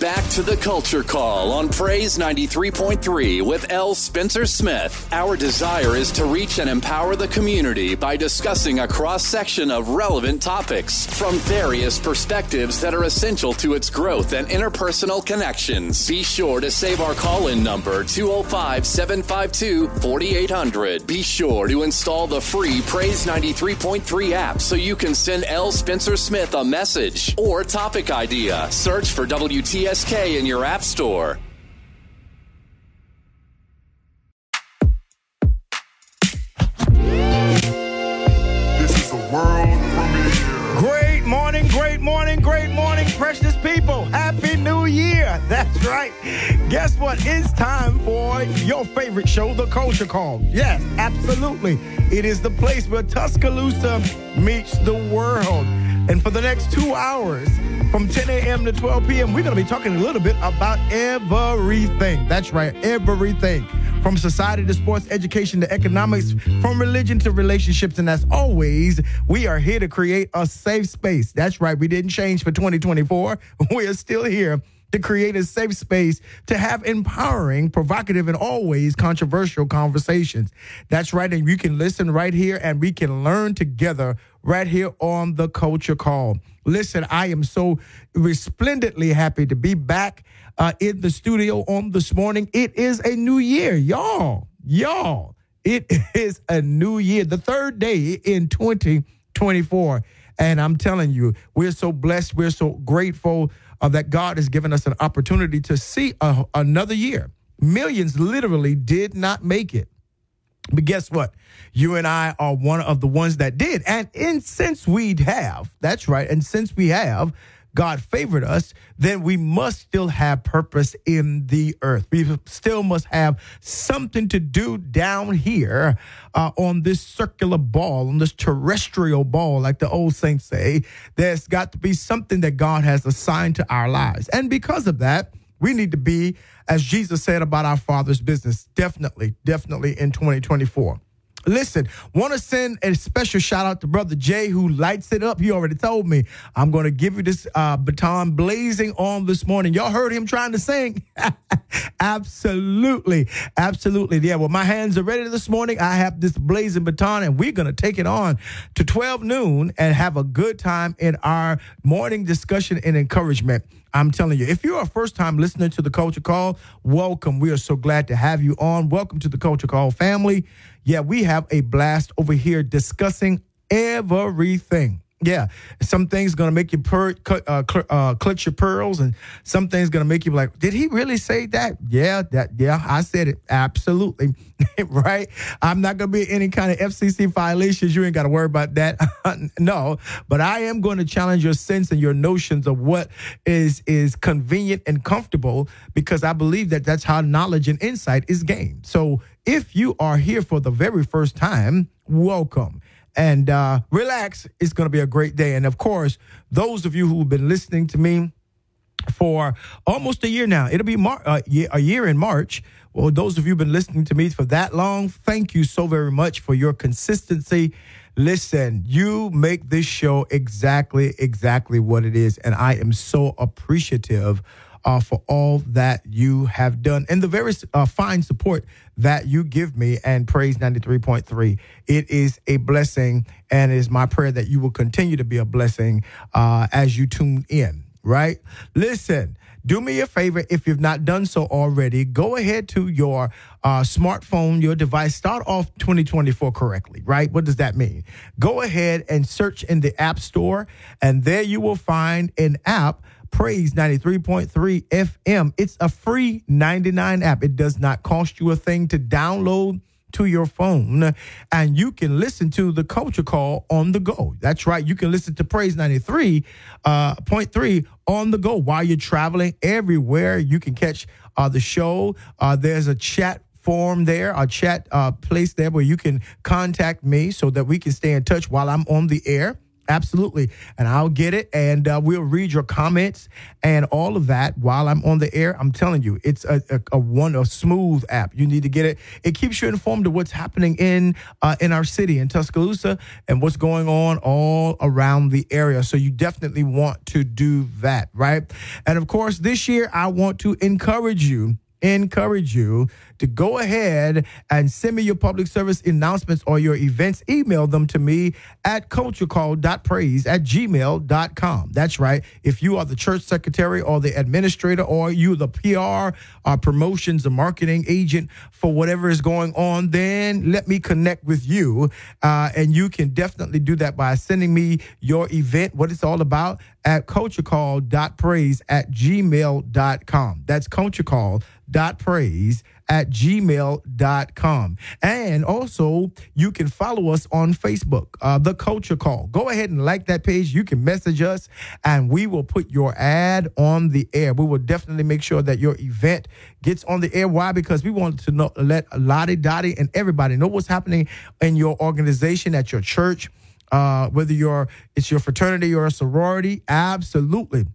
back to the Culture Call on Praise 93.3 with L. Spencer Smith. Our desire is to reach and empower the community by discussing a cross section of relevant topics from various perspectives that are essential to its growth and interpersonal connections. Be sure to save our call in number 205 752 4800. Be sure to install the free Praise 93.3 app so you can send L. Spencer Smith a message or topic idea. Search for WTSK in your App Store. This is a world premiere. Great morning, great morning, great morning, precious people. Happy New Year. That's right. Guess what? It's time for your favorite show, The Culture Call. Yes, absolutely. It is the place where Tuscaloosa meets the world. And for the next two hours, from 10 a.m. to 12 p.m., we're going to be talking a little bit about everything. That's right, everything. From society to sports, education to economics, from religion to relationships. And as always, we are here to create a safe space. That's right, we didn't change for 2024. We are still here to create a safe space to have empowering, provocative, and always controversial conversations. That's right. And you can listen right here and we can learn together right here on the Culture Call. Listen, I am so resplendently happy to be back uh, in the studio on this morning. It is a new year, y'all. Y'all, it is a new year, the third day in 2024. And I'm telling you, we're so blessed, we're so grateful uh, that God has given us an opportunity to see a, another year. Millions literally did not make it. But guess what? You and I are one of the ones that did. And in, since we have, that's right, and since we have, God favored us, then we must still have purpose in the earth. We still must have something to do down here uh, on this circular ball, on this terrestrial ball, like the old saints say. There's got to be something that God has assigned to our lives. And because of that, we need to be, as Jesus said about our Father's business, definitely, definitely in 2024. Listen, want to send a special shout out to Brother Jay who lights it up. He already told me I'm going to give you this uh, baton blazing on this morning. Y'all heard him trying to sing? absolutely. Absolutely. Yeah, well, my hands are ready this morning. I have this blazing baton and we're going to take it on to 12 noon and have a good time in our morning discussion and encouragement. I'm telling you, if you're a first time listener to the Culture Call, welcome. We are so glad to have you on. Welcome to the Culture Call family. Yeah, we have a blast over here discussing everything. Yeah, some things gonna make you pur- uh, cl- uh, clutch your pearls, and some things gonna make you like, did he really say that? Yeah, that yeah, I said it absolutely, right? I'm not gonna be any kind of FCC violations. You ain't got to worry about that. no, but I am going to challenge your sense and your notions of what is is convenient and comfortable, because I believe that that's how knowledge and insight is gained. So if you are here for the very first time, welcome and uh, relax. It's going to be a great day. And of course, those of you who've been listening to me for almost a year now, it'll be Mar- uh, a year in March. Well, those of you who've been listening to me for that long, thank you so very much for your consistency. Listen, you make this show exactly, exactly what it is. And I am so appreciative uh, for all that you have done and the very uh, fine support that you give me and praise 93.3 it is a blessing and it is my prayer that you will continue to be a blessing uh, as you tune in right? Listen do me a favor. If you've not done so already go ahead to your uh, smartphone your device start off 2024 correctly right? What does that mean? Go ahead and search in the app store and there you will find an app Praise 93.3 FM. It's a free 99 app. It does not cost you a thing to download to your phone and you can listen to the culture call on the go. That's right. You can listen to Praise 93.3 uh, point on the go while you're traveling everywhere. You can catch uh, the show. Uh, there's a chat form there, a chat uh, place there where you can contact me so that we can stay in touch while I'm on the air absolutely. And I'll get it, and uh, we'll read your comments and all of that while I'm on the air. I'm telling you, it's a, a, a one a smooth app. You need to get it. It keeps you informed of what's happening in uh, in our city in Tuscaloosa and what's going on all around the area. So you definitely want to do that, right? And of course, this year I want to encourage you encourage you to go ahead and send me your public service announcements or your events. Email them to me at culturecall.praise at gmail.com. That's right. If you are the church secretary or the administrator or you the PR or promotions or marketing agent for whatever is going on, then let me connect with you. Uh, and you can definitely do that by sending me your event, what it's all about at culturecall.praise at gmail.com. That's culturecall.praise at gmail.com. And also, you can follow us on Facebook, uh, The Culture Call. Go ahead and like that page. You can message us, and we will put your ad on the air. We will definitely make sure that your event gets on the air. Why? Because we want to know, let Lottie Dottie and everybody know what's happening in your organization, at your church. Uh, whether you're it's your fraternity or a sorority, absolutely.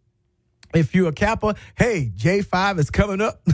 If you're a Kappa, hey, J5 is coming up.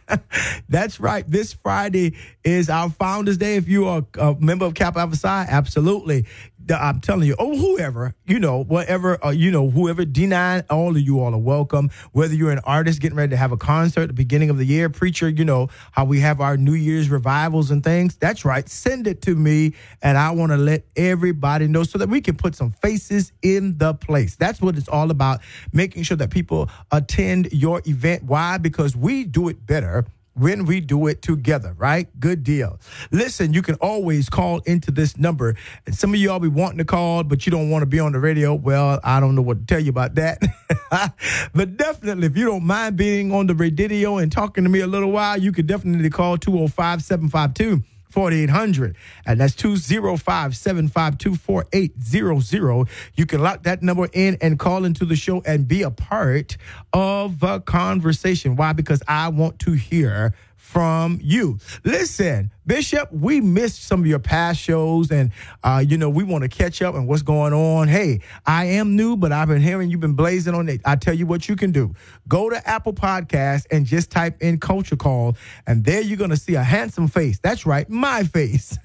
That's right. This Friday is our Founders Day. If you are a member of Kappa Alpha Psi, absolutely. I'm telling you, oh, whoever, you know, whatever, uh, you know, whoever, D9, all of you all are welcome. Whether you're an artist getting ready to have a concert at the beginning of the year, preacher, you know, how we have our New Year's revivals and things. That's right. Send it to me, and I want to let everybody know so that we can put some faces in the place. That's what it's all about, making sure that people attend your event. Why? Because we do it better when we do it together, right? Good deal. Listen, you can always call into this number. And some of y'all be wanting to call, but you don't want to be on the radio. Well, I don't know what to tell you about that. but definitely, if you don't mind being on the radio and talking to me a little while, you could definitely call 205 752 4800 and that's 205-752-4800 you can lock that number in and call into the show and be a part of the conversation. Why? Because i want to hear from you. Listen, Bishop, we missed some of your past shows and, uh, you know, we want to catch up and what's going on. Hey, I am new, but I've been hearing you've been blazing on it. I tell you what you can do. Go to Apple Podcast and just type in Culture Call, and there you're going to see a handsome face. That's right, my face.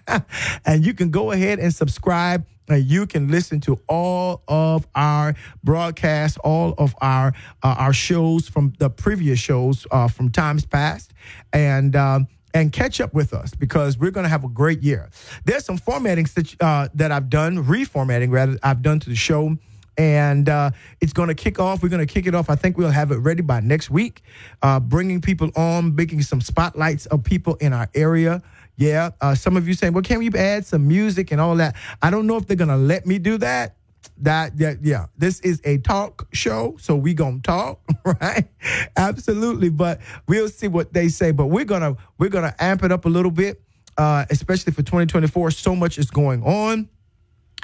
and you can go ahead and subscribe and you can listen to all of our broadcasts, all of our uh, our shows from the previous shows uh, from times past, and. Um, and catch up with us because we're going to have a great year. There's some formatting uh, that I've done, reformatting rather, I've done to the show and uh, it's going to kick off. We're going to kick it off. I think we'll have it ready by next week. Uh, bringing people on, making some spotlights of people in our area. Yeah, uh, some of you saying, "Well, can we add some music and all that?" I don't know if they're to let me do that. That, that yeah, this is a talk show, so we gonna talk, right? Absolutely, but we'll see what they say. But we're gonna we're gonna amp it up a little bit, uh, especially for 2024. So much is going on.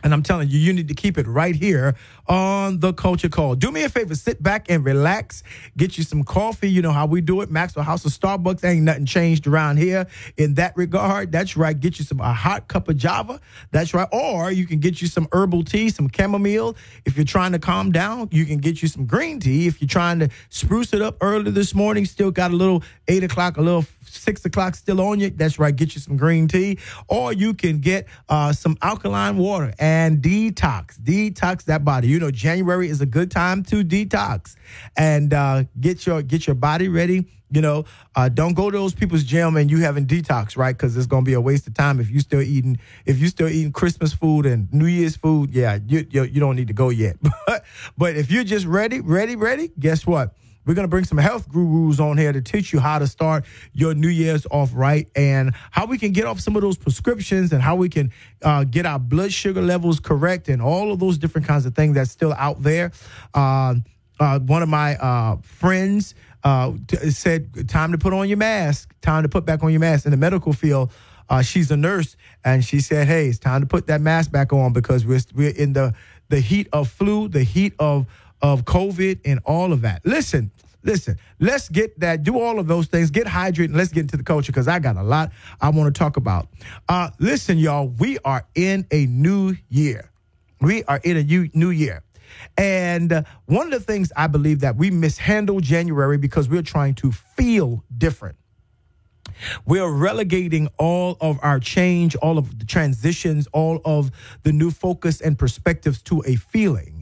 And I'm telling you, you need to keep it right here on the Culture Call. Do me a favor, sit back and relax. Get you some coffee. You know how we do it. Maxwell House of Starbucks ain't nothing changed around here in that regard. That's right. Get you some a hot cup of Java. That's right. Or you can get you some herbal tea, some chamomile. If you're trying to calm down, you can get you some green tea. If you're trying to spruce it up early this morning, still got a little eight o'clock, a little six o'clock still on you, that's right. Get you some green tea, or you can get uh, some alkaline water and detox. Detox that body. You know, January is a good time to detox and uh, get your get your body ready. You know, uh, don't go to those people's gym and you haven't detox, right? Because it's gonna be a waste of time if you still eating if you still eating Christmas food and New Year's food. Yeah, you you, you don't need to go yet. But but if you're just ready, ready, ready, guess what? We're going to bring some health gurus on here to teach you how to start your New Year's off right and how we can get off some of those prescriptions and how we can uh, get our blood sugar levels correct and all of those different kinds of things that's still out there. Uh, uh, one of my uh, friends uh, t- said, Time to put on your mask, time to put back on your mask in the medical field. Uh, she's a nurse, and she said, "Hey, it's time to put that mask back on because we're we're in the the heat of flu, the heat of of COVID and all of that. Listen, listen, let's get that, do all of those things, get hydrated, and let's get into the culture because I got a lot I want to talk about. Uh, listen, y'all, we are in a new year. We are in a new, new year. And uh, one of the things I believe that we mishandle January because we're trying to feel different. We're relegating all of our change, all of the transitions, all of the new focus and perspectives to a feeling.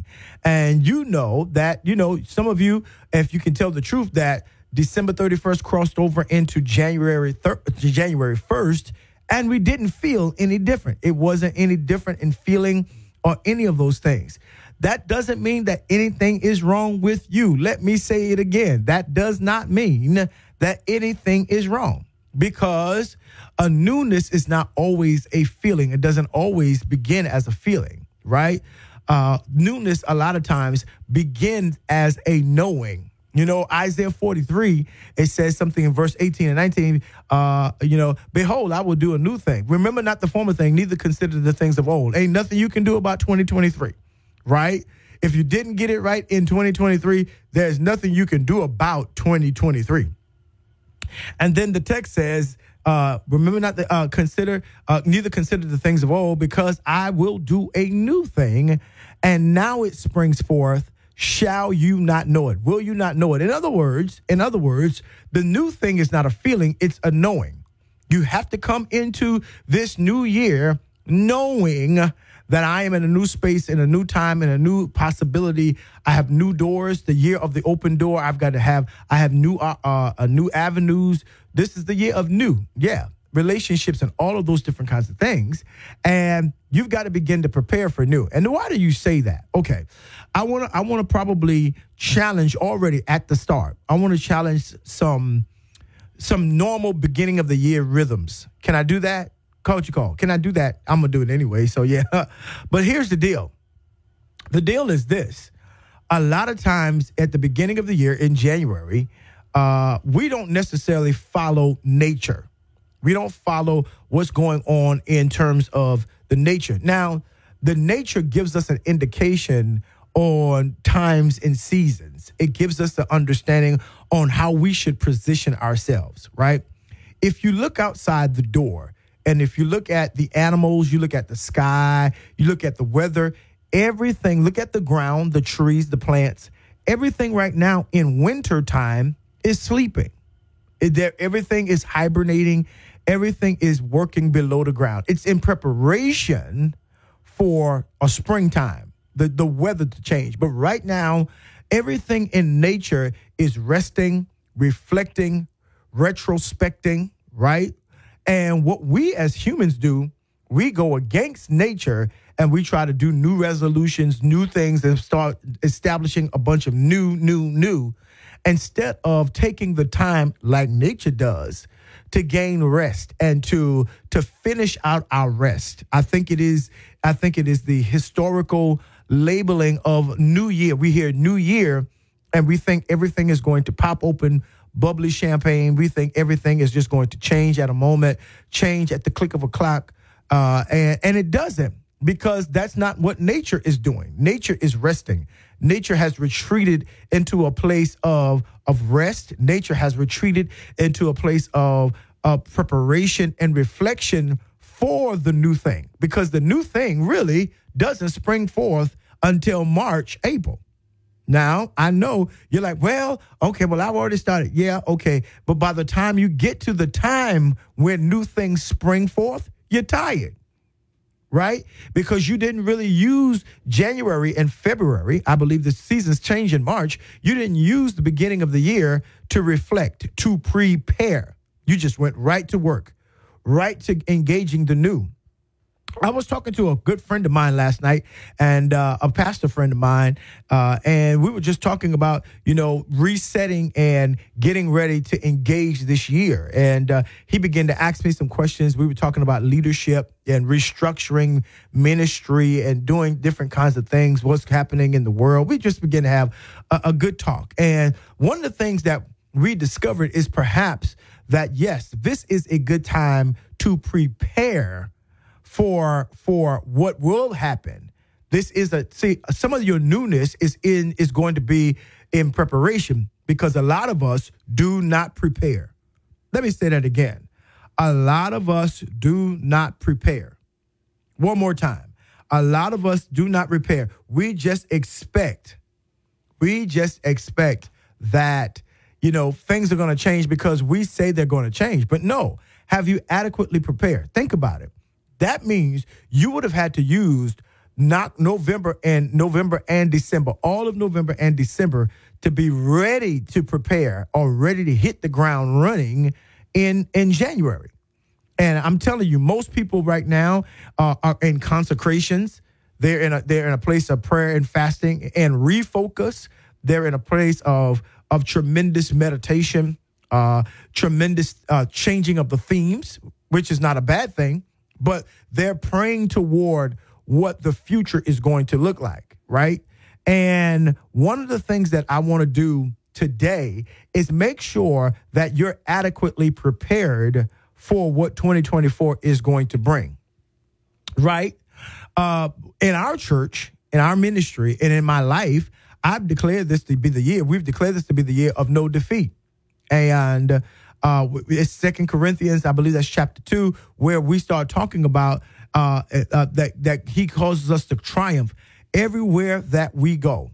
And you know that, you know, some of you, if you can tell the truth, that December 31st crossed over into January thir- January 1st, and we didn't feel any different. It wasn't any different in feeling or any of those things. That doesn't mean that anything is wrong with you. Let me say it again. That does not mean that anything is wrong because a newness is not always a feeling. It doesn't always begin as a feeling, right? Uh, newness a lot of times begins as a knowing. You know, Isaiah 43, it says something in verse 18 and 19, uh, you know, behold, I will do a new thing. Remember not the former thing, neither consider the things of old. Ain't nothing you can do about 2023, right? If you didn't get it right in 2023, there's nothing you can do about 2023. And then the text says, uh, remember not to uh, consider, uh, neither consider the things of old, because I will do a new thing, and now it springs forth. Shall you not know it? Will you not know it? In other words, in other words, the new thing is not a feeling; it's a knowing. You have to come into this new year knowing that I am in a new space, in a new time, in a new possibility. I have new doors. The year of the open door. I've got to have. I have new uh, uh, new avenues. This is the year of new. Yeah, relationships and all of those different kinds of things. And you've got to begin to prepare for new. And why do you say that? Okay, I want to. I want to probably challenge already at the start. I want to challenge some some normal beginning of the year rhythms. Can I do that? Culture Call. Can I do that? I'm gonna do it anyway. So yeah. but here's the deal. The deal is this. A lot of times at the beginning of the year in January, uh, we don't necessarily follow nature. We don't follow what's going on in terms of the nature. Now, the nature gives us an indication on times and seasons. It gives us the understanding on how we should position ourselves, right? If you look outside the door, and if you look at the animals, you look at the sky, you look at the weather, everything, look at the ground, the trees, the plants, everything right now in winter time is sleeping. Everything is hibernating, everything is working below the ground. It's in preparation for a springtime, the, the weather to change. But right now, everything in nature is resting, reflecting, retrospecting, right? And what we as humans do, we go against nature and we try to do new resolutions, new things, and start establishing a bunch of new, new, new, instead of taking the time like nature does to gain rest and to to finish out our rest. I think it is I think it is the historical labeling of new year. We hear new year and we think everything is going to pop open bubbly champagne. We think everything is just going to change at a moment, change at the click of a clock. Uh, and, and it doesn't because that's not what nature is doing. Nature is resting. Nature has retreated into a place of, of rest. Nature has retreated into a place of, of preparation and reflection for the new thing because the new thing really doesn't spring forth until March, April. Now, I know you're like, well, okay, well, I've already started. Yeah, okay. But by the time you get to the time when new things spring forth, you're tired, right? Because you didn't really use January and February. I believe the seasons change in March. You didn't use the beginning of the year to reflect, to prepare. You just went right to work, right to engaging the new. I was talking to a good friend of mine last night and uh, a pastor friend of mine, uh, and we were just talking about, you know, resetting and getting ready to engage this year. And uh, he began to ask me some questions. We were talking about leadership and restructuring ministry and doing different kinds of things, what's happening in the world. We just began to have a, a good talk. And one of the things that we discovered is perhaps that, yes, this is a good time to prepare for for what will happen. This is a see some of your newness is in is going to be in preparation because a lot of us do not prepare. Let me say that again. A lot of us do not prepare. One more time. a lot of us do not repair. We just expect, we just expect that, you know, things are going to change because we say they're going to change. But no, have you adequately prepared? Think about it. That means you would have had to use not November and November and December, all of November and December to be ready to prepare or ready to hit the ground running in in January. And I'm telling you, most people right now uh, are in consecrations. They're in a they're in a place of prayer and fasting and refocus. They're in a place of of tremendous meditation, uh, tremendous uh, changing of the themes, which is not a bad thing. But they're praying toward what the future is going to look like, right? And one of the things that I want to do today is make sure that you're adequately prepared for what 2024 is going to bring, right? Uh, in our church, in our ministry, and in my life, I've declared this to be the year. We've declared this to be the year of no defeat, and uh, it's Second Corinthians, I believe that's chapter two, where we start talking about uh, uh, that that He causes us to triumph everywhere that we go.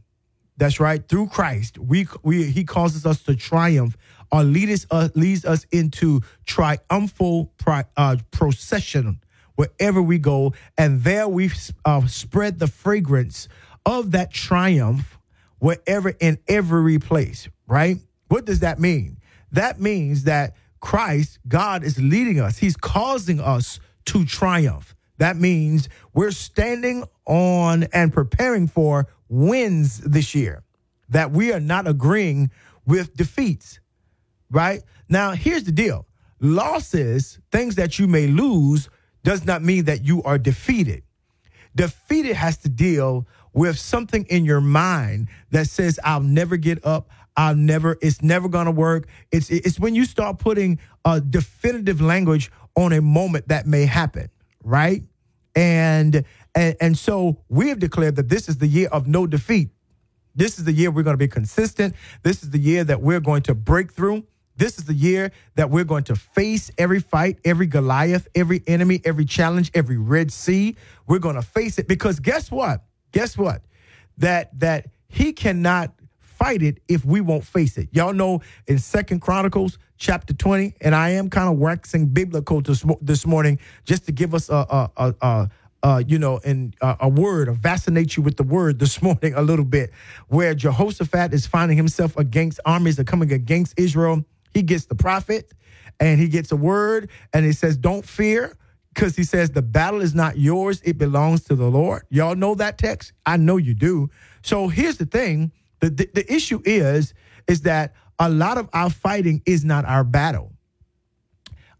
That's right. Through Christ, we we He causes us to triumph or lead us uh, leads us into triumphal uh, procession wherever we go, and there we uh, spread the fragrance of that triumph wherever in every place. Right? What does that mean? That means that Christ, God, is leading us. He's causing us to triumph. That means we're standing on and preparing for wins this year, that we are not agreeing with defeats, right? Now, here's the deal losses, things that you may lose, does not mean that you are defeated. Defeated has to deal with something in your mind that says, I'll never get up. I'll never, it's never gonna work. It's it's when you start putting a definitive language on a moment that may happen, right? And and, and so we have declared that this is the year of no defeat. This is the year we're to be consistent. This is the year that we're going to break through. This is the year that we're going to face every fight, every Goliath, every enemy, every challenge, every Red Sea. We're going to face it because guess what? Guess what? That that he cannot fight it if we won't face it. Y'all know in Second Chronicles chapter 20, and I am kind of waxing biblical this, this morning just to give us a, a, a, a you know, and a word, or vaccinate you with the word this morning a little bit, where Jehoshaphat is finding himself against armies that are coming against Israel. He gets the prophet and he gets a word and he says, Don't fear, because he says, The battle is not yours, it belongs to the Lord. Y'all know that text? I know you do. So here's the thing the, the, the issue is, is that a lot of our fighting is not our battle.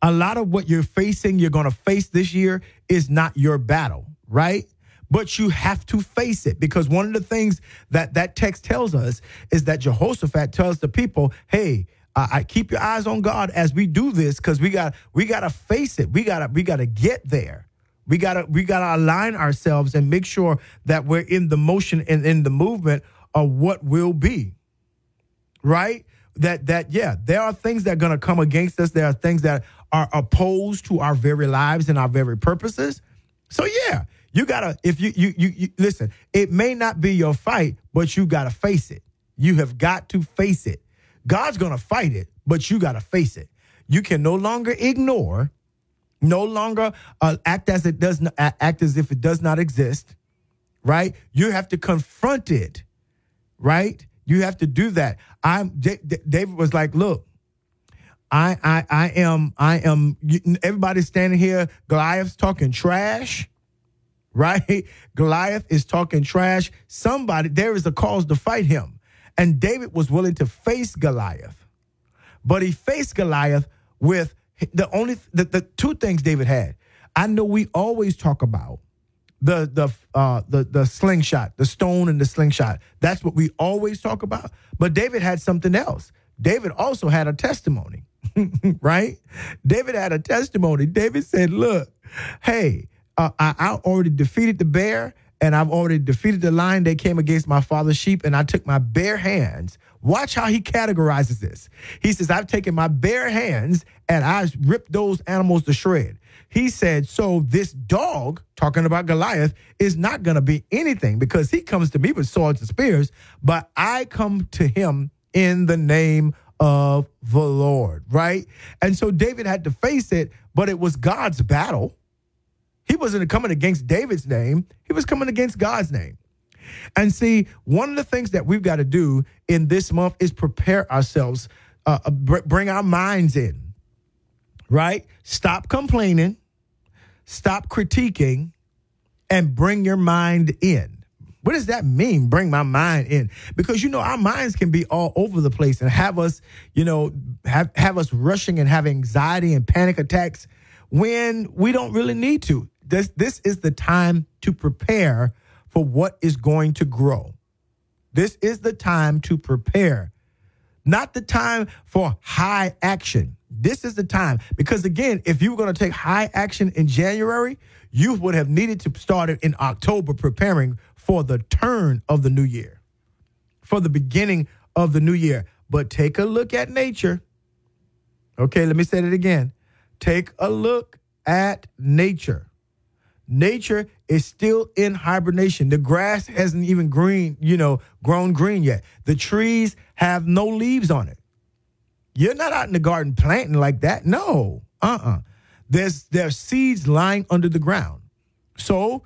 A lot of what you're facing, you're going to face this year is not your battle, right? But you have to face it because one of the things that that text tells us is that Jehoshaphat tells the people, "Hey, uh, I keep your eyes on God as we do this because we got we got to face it. We got to we got to get there. We got to we got to align ourselves and make sure that we're in the motion and in the movement what will be. Right? That that yeah, there are things that are going to come against us. There are things that are opposed to our very lives and our very purposes. So yeah, you gotta if you you you, you listen, it may not be your fight, but you gotta face it. You have got to face it. God's gonna fight it, but you gotta face it. You can no longer ignore, no longer uh, act as it does not act as if it does not exist. Right? You have to confront it. Right? You have to do that. I'm David was like, look, I, I, I am, I am. Everybody's standing here. Goliath's talking trash, right? Goliath is talking trash. Somebody, there is a cause to fight him, and David was willing to face Goliath, but he faced Goliath with the only the, the two things David had. I know we always talk about the the uh the the slingshot, the stone and the slingshot. That's what we always talk about. But David had something else. David also had a testimony. right? David had a testimony. David said, Look, hey, uh, I, I already defeated the bear and I've already defeated the lion that came against my father's sheep, and I took my bare hands Watch how he categorizes this. He says, I've taken my bare hands and I ripped those animals to shred. He said, So this dog, talking about Goliath, is not going to be anything because he comes to me with swords and spears, but I come to him in the name of the Lord, right? And so David had to face it, but it was God's battle. He wasn't coming against David's name, he was coming against God's name. And see, one of the things that we've got to do in this month is prepare ourselves, uh, uh bring our minds in, right? Stop complaining, stop critiquing, and bring your mind in. What does that mean? Bring my mind in because you know our minds can be all over the place and have us, you know, have have us rushing and have anxiety and panic attacks when we don't really need to. This this is the time to prepare for what is going to grow. This is the time to prepare, not the time for high action. This is the time because again, if you were going to take high action in January, you would have needed to start it in October preparing for the turn of the new year, for the beginning of the new year. But take a look at nature. Okay, let me say it again. Take a look at nature. Nature is still in hibernation. The grass hasn't even green, you know, grown green yet. The trees have no leaves on it. You're not out in the garden planting like that. No. Uh-uh. There's there's seeds lying under the ground. So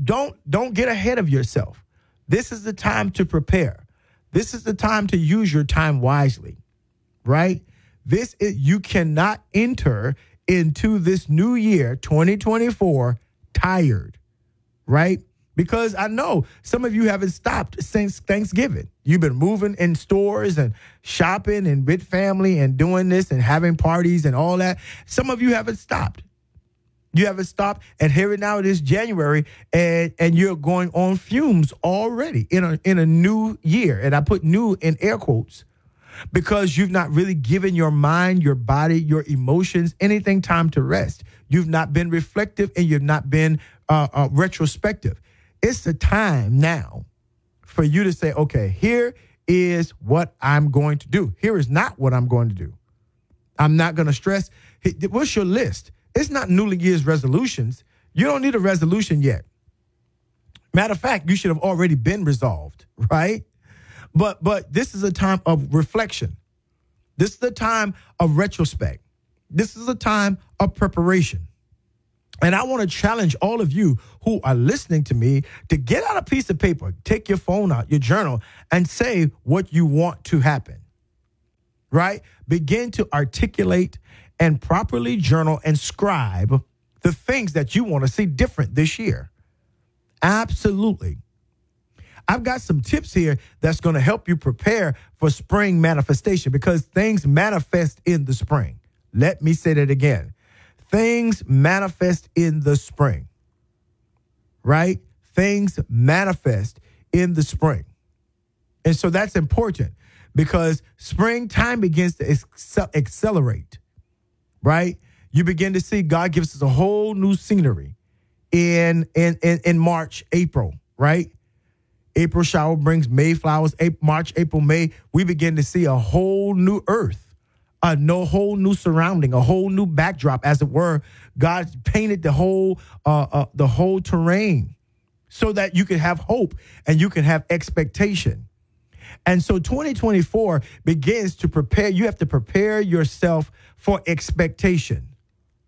don't don't get ahead of yourself. This is the time to prepare. This is the time to use your time wisely. Right? This is you cannot enter into this new year 2024 tired. Right? Because I know some of you haven't stopped since Thanksgiving. You've been moving in stores and shopping and with family and doing this and having parties and all that. Some of you haven't stopped. You haven't stopped, and here it now it is January, and and you're going on fumes already in a in a new year. And I put new in air quotes because you've not really given your mind, your body, your emotions anything time to rest. You've not been reflective, and you've not been uh, uh, retrospective. It's the time now for you to say, okay, here is what I'm going to do. Here is not what I'm going to do. I'm not going to stress. What's your list? It's not New Year's resolutions. You don't need a resolution yet. Matter of fact, you should have already been resolved, right? But but this is a time of reflection. This is a time of retrospect. This is a time of preparation. And I want to challenge all of you who are listening to me to get out a piece of paper, take your phone out, your journal, and say what you want to happen. Right? Begin to articulate and properly journal and scribe the things that you want to see different this year. Absolutely. I've got some tips here that's going to help you prepare for spring manifestation because things manifest in the spring. Let me say that again. Things manifest in the spring, right? Things manifest in the spring. And so that's important because springtime begins to accelerate right? You begin to see God gives us a whole new scenery in in in, in March, April, right? April shower brings May flowers. April, March, April, May. We begin to see a whole new earth, a no whole new surrounding, a whole new backdrop, as it were. God painted the whole uh, uh, the whole terrain so that you can have hope and you can have expectation. And so 2024 begins to prepare. You have to prepare yourself for expectation.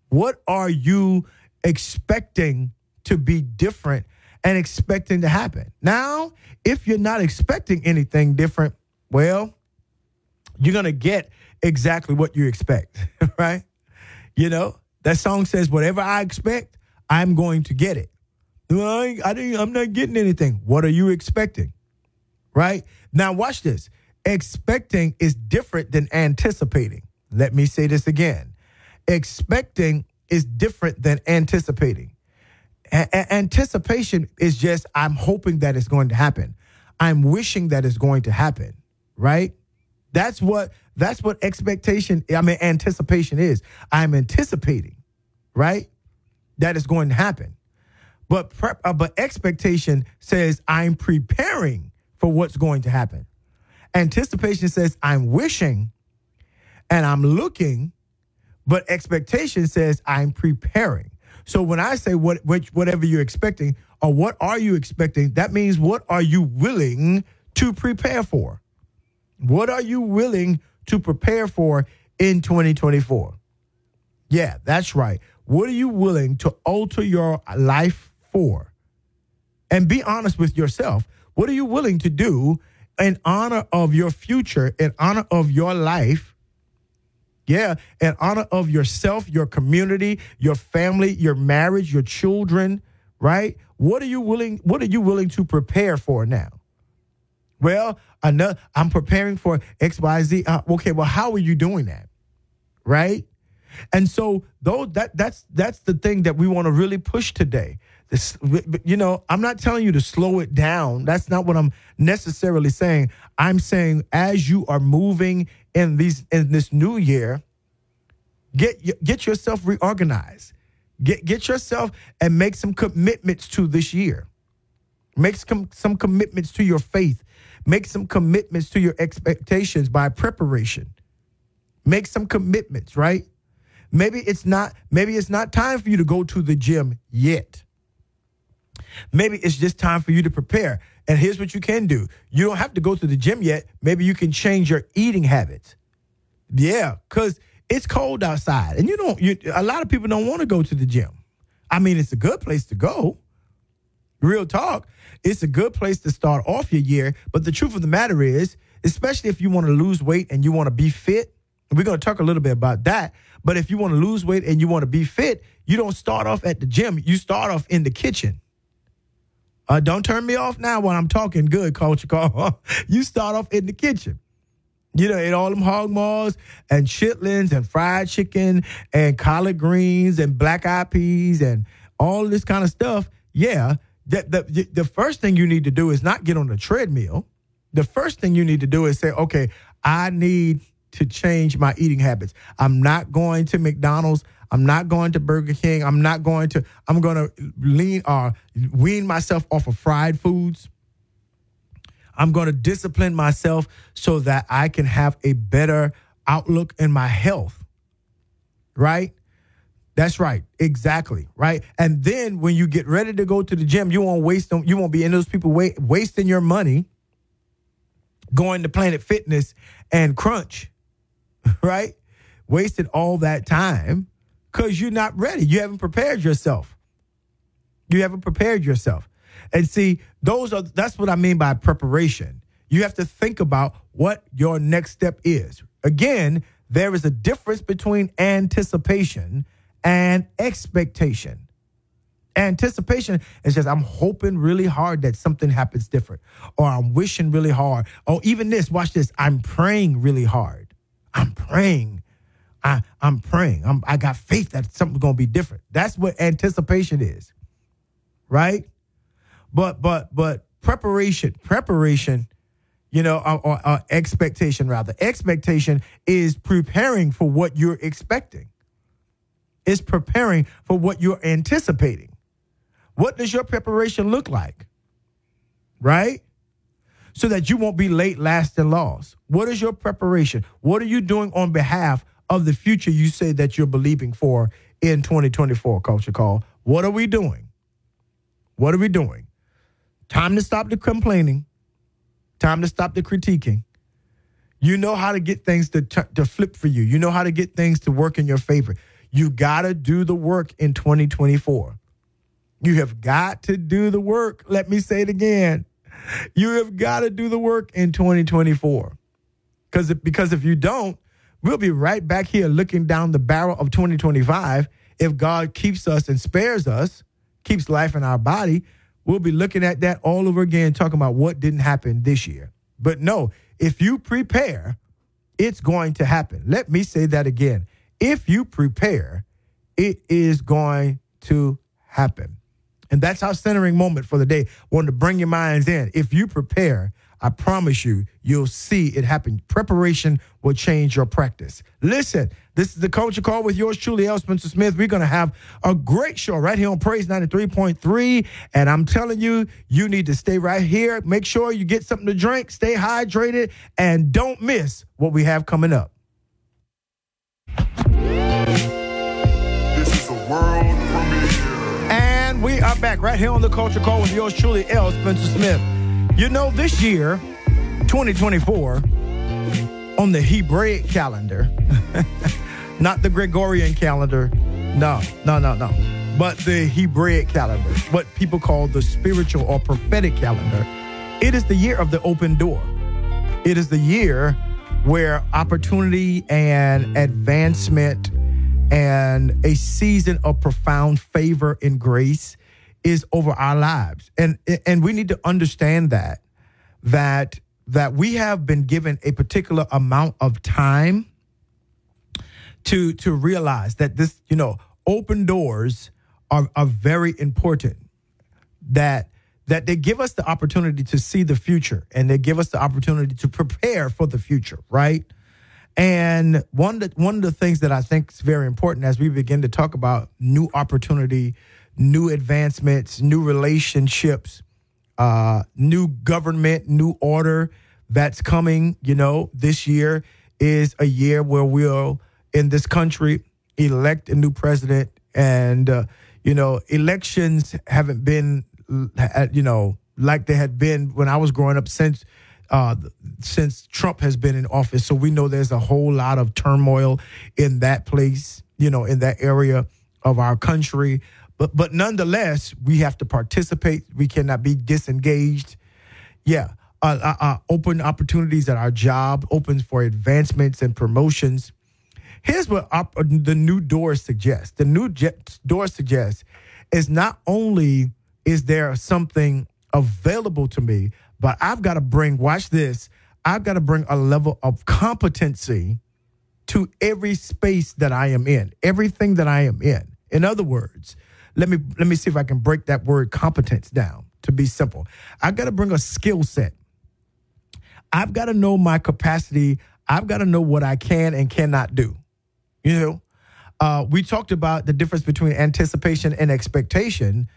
What are you expecting to be different and expecting to happen? Now, if you're not expecting anything different, well, you're going to get exactly what you expect, right? You know, that song says, whatever I expect, I'm going to get it. I, I I'm not getting anything. What are you expecting? Right? Now, watch this. Expecting is different than anticipating. Let me say this again. Expecting is different than anticipating. A- anticipation is just, I'm hoping that it's going to happen. I'm wishing that it's going to happen, right? That's what that's what expectation, I mean anticipation is. I'm anticipating, right? That is going to happen. But prep, uh, but expectation says I'm preparing for what's going to happen. Anticipation says, I'm wishing and I'm looking, but expectation says, I'm preparing. So when I say what, which, whatever you're expecting or what are you expecting, that means what are you willing to prepare for? What are you willing to prepare for in 2024? Yeah, that's right. What are you willing to alter your life for? And be honest with yourself. What are you willing to do in honor of your future, in honor of your life? Yeah, in honor of yourself, your community, your family, your marriage, your children, right? What are you willing what are you willing to prepare for now? Well, another, I'm preparing for XYZ. Uh, okay, well, how are you doing that? Right? And so though that that's that's the thing that we want to really push today. This, you know, I'm not telling you to slow it down. That's not what I'm necessarily saying. I'm saying as you are moving in these in this new year, get get yourself reorganized. Get get yourself and make some commitments to this year. Make some some commitments to your faith. Make some commitments to your expectations by preparation. Make some commitments, right? Maybe it's not maybe it's not time for you to go to the gym yet. Maybe it's just time for you to prepare. And here's what you can do. You don't have to go to the gym yet. Maybe you can change your eating habits. Yeah, cuz it's cold outside. And you don't you, a lot of people don't want to go to the gym. I mean, it's a good place to go. Real talk. It's a good place to start off your year, but the truth of the matter is, especially if you want to lose weight and you want to be fit, we're going to talk a little bit about that. But if you want to lose weight and you want to be fit, you don't start off at the gym. You start off in the kitchen. Uh, don't turn me off now when I'm talking good, Culture Call. you start off in the kitchen. You know, in all them hog maws and chitlins and fried chicken and collard greens and black eyed peas and all this kind of stuff. Yeah, the, the, the first thing you need to do is not get on the treadmill. The first thing you need to do is say, okay, I need to change my eating habits. I'm not going to McDonald's. I'm not going to Burger King. I'm not going to, I'm going to lean or uh, wean myself off of fried foods. I'm going to discipline myself so that I can have a better outlook in my health. Right? That's right. Exactly. Right. And then when you get ready to go to the gym, you won't waste them. You won't be in those people wasting your money going to Planet Fitness and Crunch right? Wasted all that time because you're not ready. You haven't prepared yourself. You haven't prepared yourself. And see, those are that's what I mean by preparation. You have to think about what your next step is. Again, there is a difference between anticipation and expectation. Anticipation is just I'm hoping really hard that something happens different, or I'm wishing really hard, or even this, watch this, I'm praying really hard. I'm praying. I, I'm praying. I'm, I got faith that something's to be different. That's what anticipation is, right? But but but preparation, preparation, you know, or, or, or expectation rather. Expectation is preparing for what you're expecting. It's preparing for what you're anticipating. What does your preparation look like? Right? so that you won't be late, last, and lost? What is your preparation? What are you doing on behalf of the future you say that you're believing for in 2024, Culture Call? What are we doing? What are we doing? Time to stop the complaining. Time to stop the critiquing. You know how to get things to, t- to flip for you. You know how to get things to work in your favor. You got to do the work in 2024. You have got to do the work. Let me say it again. You have got to do the work in 2024. Because because if you don't, we'll be right back here looking down the barrel of 2025. If God keeps us and spares us, keeps life in our body, we'll be looking at that all over again, talking about what didn't happen this year. But no, if you prepare, it's going to happen. Let me say that again. If you prepare, it is going to happen. And that's our centering moment for the day. Wanted to bring your minds in. If you prepare, I promise you, you'll see it happen. Preparation will change your practice. Listen, this is the Culture Call with yours truly, L. Spencer Smith. We're going to have a great show right here on Praise 93.3. And I'm telling you, you need to stay right here. Make sure you get something to drink, stay hydrated, and don't miss what we have coming up. Are back right here on the Culture Call with yours truly, L. Spencer Smith. You know, this year, 2024, on the Hebraic calendar, not the Gregorian calendar, no, no, no, no, but the Hebraic calendar, what people call the spiritual or prophetic calendar, it is the year of the open door. It is the year where opportunity and advancement and a season of profound favor and grace is over our lives. And and we need to understand that that that we have been given a particular amount of time to to realize that this, you know, open doors are are very important. That that they give us the opportunity to see the future and they give us the opportunity to prepare for the future, right? And one of the, one of the things that I think is very important as we begin to talk about new opportunity, new advancements, new relationships, uh, new government, new order that's coming, you know, this year is a year where we'll in this country elect a new president and uh, you know, elections haven't been uh, you know, like they had been when I was growing up since uh, since Trump has been in office. So we know there's a whole lot of turmoil in that place, you know, in that area of our country. But but nonetheless, we have to participate. We cannot be disengaged. Yeah, uh, uh, uh, open opportunities at our job, opens for advancements and promotions. Here's what op- the new door suggests. The new door suggests is not only is there something available to me, but I've got to bring, watch this, I've got to bring a level of competency to every space that I am in, everything that I am in. In other words, let me let me see if I can break that word competence down to be simple. I've got to bring a skill set. I've got to know my capacity. I've got to know what I can and cannot do. You know, uh, we talked about the difference between anticipation and expectation,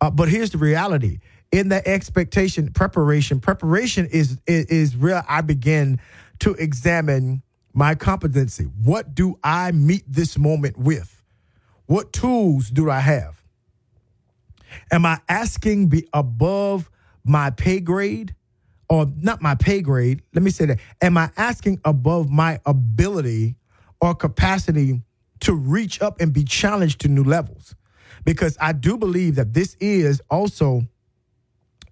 uh, but here's the reality: in that expectation, preparation, preparation is, is is real. I begin to examine my competency. What do I meet this moment with? What tools do I have? Am I asking be above my pay grade? Or not my pay grade. Let me say that. Am I asking above my ability or capacity to reach up and be challenged to new levels? Because I do believe that this is also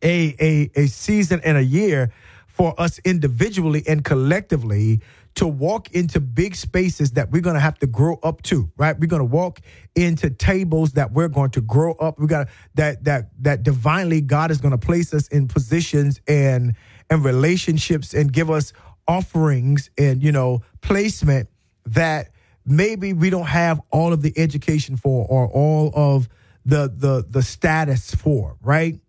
a, a, a season and a year for us individually and collectively to walk into big spaces that we're going to have to grow up to right? We're going to walk into tables that we're going to grow up. We got that that that divinely god is going to place us in positions and and relationships and give us offerings and you know placement that maybe we don't have all of the education for or all of the the the status for right?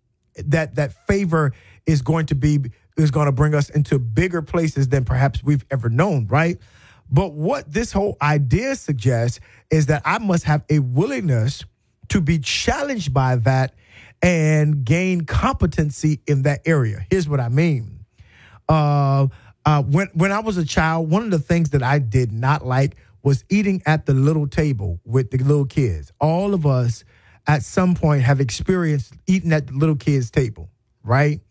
That that favor is going to be is going to bring us into bigger places than perhaps we've ever known, right? But what this whole idea suggests is that I must have a willingness to be challenged by that and gain competency in that area. Here's what I mean. Uh, uh, when when I was a child, one of the things that I did not like was eating at the little table with the little kids. All of us at some point have experienced eating at the little kids' table, right?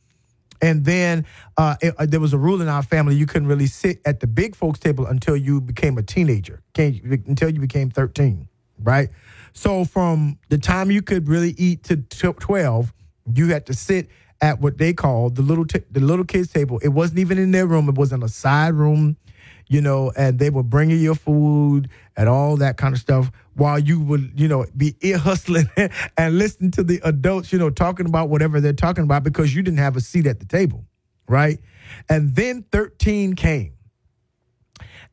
And then uh, it, uh, there was a rule in our family you couldn't really sit at the big folks' table until you became a teenager, until you became 13, right? So from the time you could really eat to 12, you had to sit at what they called the little t- the little kids' table. It wasn't even in their room; it was in a side room you know, and they would bring you your food and all that kind of stuff while you would, you know, be ear hustling and listen to the adults, you know, talking about whatever they're talking about because you didn't have a seat at the table, right? And then 13 came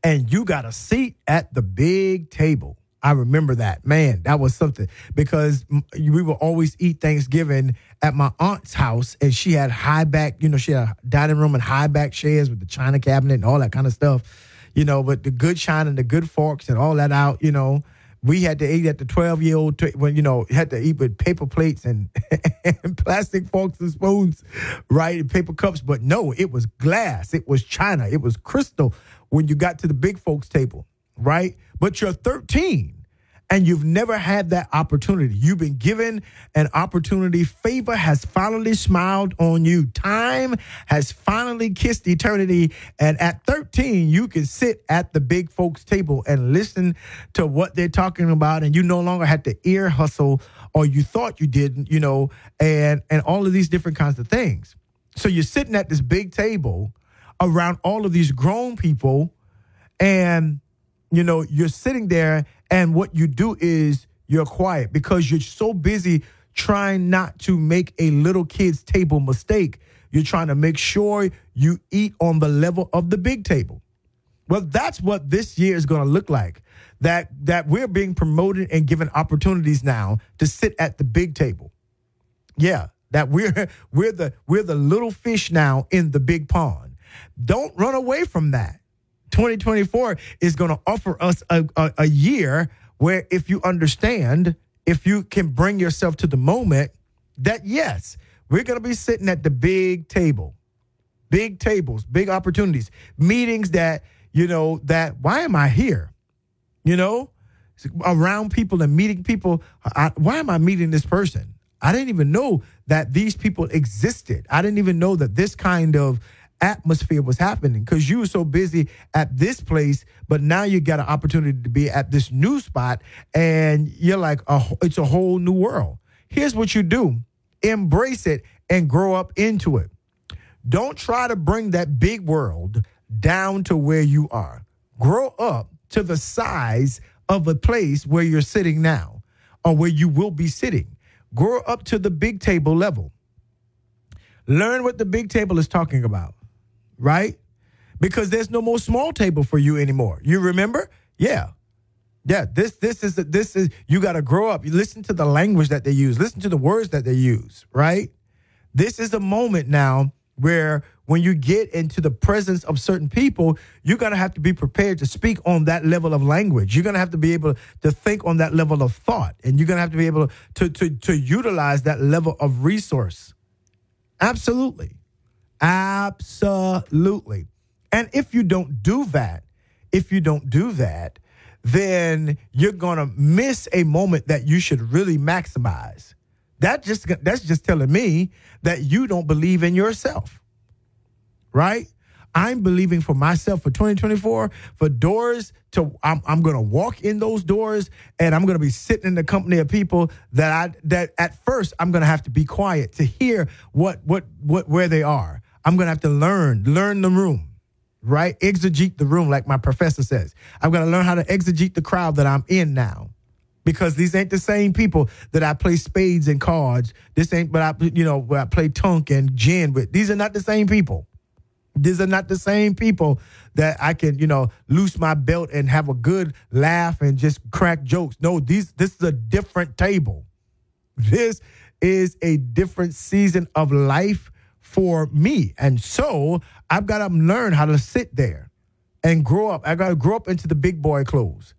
and you got a seat at the big table. I remember that. Man, that was something because we would always eat Thanksgiving at my aunt's house, and she had high back, you know, she had a dining room and high back chairs with the china cabinet and all that kind of stuff, you know, but the good china and the good forks and all that out, you know. We had to eat at the 12 year old, when, you know, had to eat with paper plates and, and plastic forks and spoons, right? And paper cups. But no, it was glass, it was china, it was crystal when you got to the big folks table, right? But you're 13 and you've never had that opportunity. You've been given an opportunity. Favor has finally smiled on you. Time has finally kissed eternity. And at 13, you can sit at the big folks table and listen to what they're talking about. And you no longer have to ear hustle or you thought you didn't, you know, and, and all of these different kinds of things. So you're sitting at this big table around all of these grown people and you know, you're sitting there and what you do is you're quiet because you're so busy trying not to make a little kid's table mistake. You're trying to make sure you eat on the level of the big table. Well, that's what this year is going to look like. That that we're being promoted and given opportunities now to sit at the big table. Yeah, that we're we're the we're the little fish now in the big pond. Don't run away from that. 2024 is going to offer us a, a, a year where if you understand, if you can bring yourself to the moment, that yes, we're going to be sitting at the big table, big tables, big opportunities, meetings that, you know, that why am I here? You know, around people and meeting people. I, why am I meeting this person? I didn't even know that these people existed. I didn't even know that this kind of atmosphere was happening because you were so busy at this place, but now you got an opportunity to be at this new spot, and you're like, a, it's a whole new world. Here's what you do: embrace it and grow up into it. Don't try to bring that big world down to where you are. Grow up to the size of a place where you're sitting now, or where you will be sitting. Grow up to the big table level. Learn what the big table is talking about right? Because there's no more small table for you anymore. You remember? Yeah. Yeah, this this is this is you got to grow up. You listen to the language that they use. Listen to the words that they use, right? This is a moment now where when you get into the presence of certain people, you're going to have to be prepared to speak on that level of language. You're going to have to be able to think on that level of thought, and you're going to have to be able to to to utilize that level of resource. Absolutely. Absolutely. And if you don't do that, if you don't do that, then you're going to miss a moment that you should really maximize. That just that's just telling me that you don't believe in yourself. Right? I'm believing for myself for 2024 for doors to I'm, I'm going to walk in those doors and I'm going to be sitting in the company of people that I that at first I'm going to have to be quiet to hear what what what where they are. I'm going to have to learn, learn the room, right? Exegete the room, like my professor says. I'm going to learn how to exegete the crowd that I'm in now because these ain't the same people that I play spades and cards. This ain't, but I, you know, where I play tunk and gin with. These are not the same people. These are not the same people that I can, you know, loose my belt and have a good laugh and just crack jokes. No, these this is a different table. This is a different season of life for me. And so I've got to learn how to sit there and grow up. I got to grow up into the big boy clothes.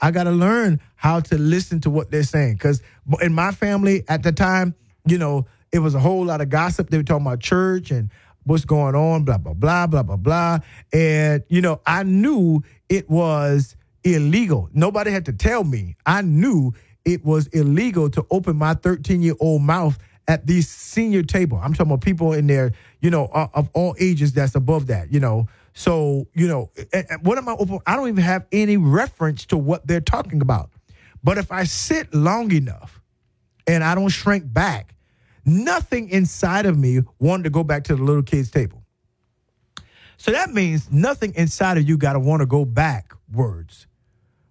I got to learn how to listen to what they're saying. Because in my family at the time, you know, it was a whole lot of gossip. They were talking about church and what's going on, blah, blah, blah, blah, blah, blah. And, you know, I knew it was illegal. Nobody had to tell me. I knew it was illegal to open my 13 year old mouth at these senior table. I'm talking about people in there, you know, uh, of all ages that's above that, you know. So, you know, what am I open? I don't even have any reference to what they're talking about. But if I sit long enough and I don't shrink back, nothing inside of me wanted to go back to the little kids' table. So that means nothing inside of you got to want to go backwards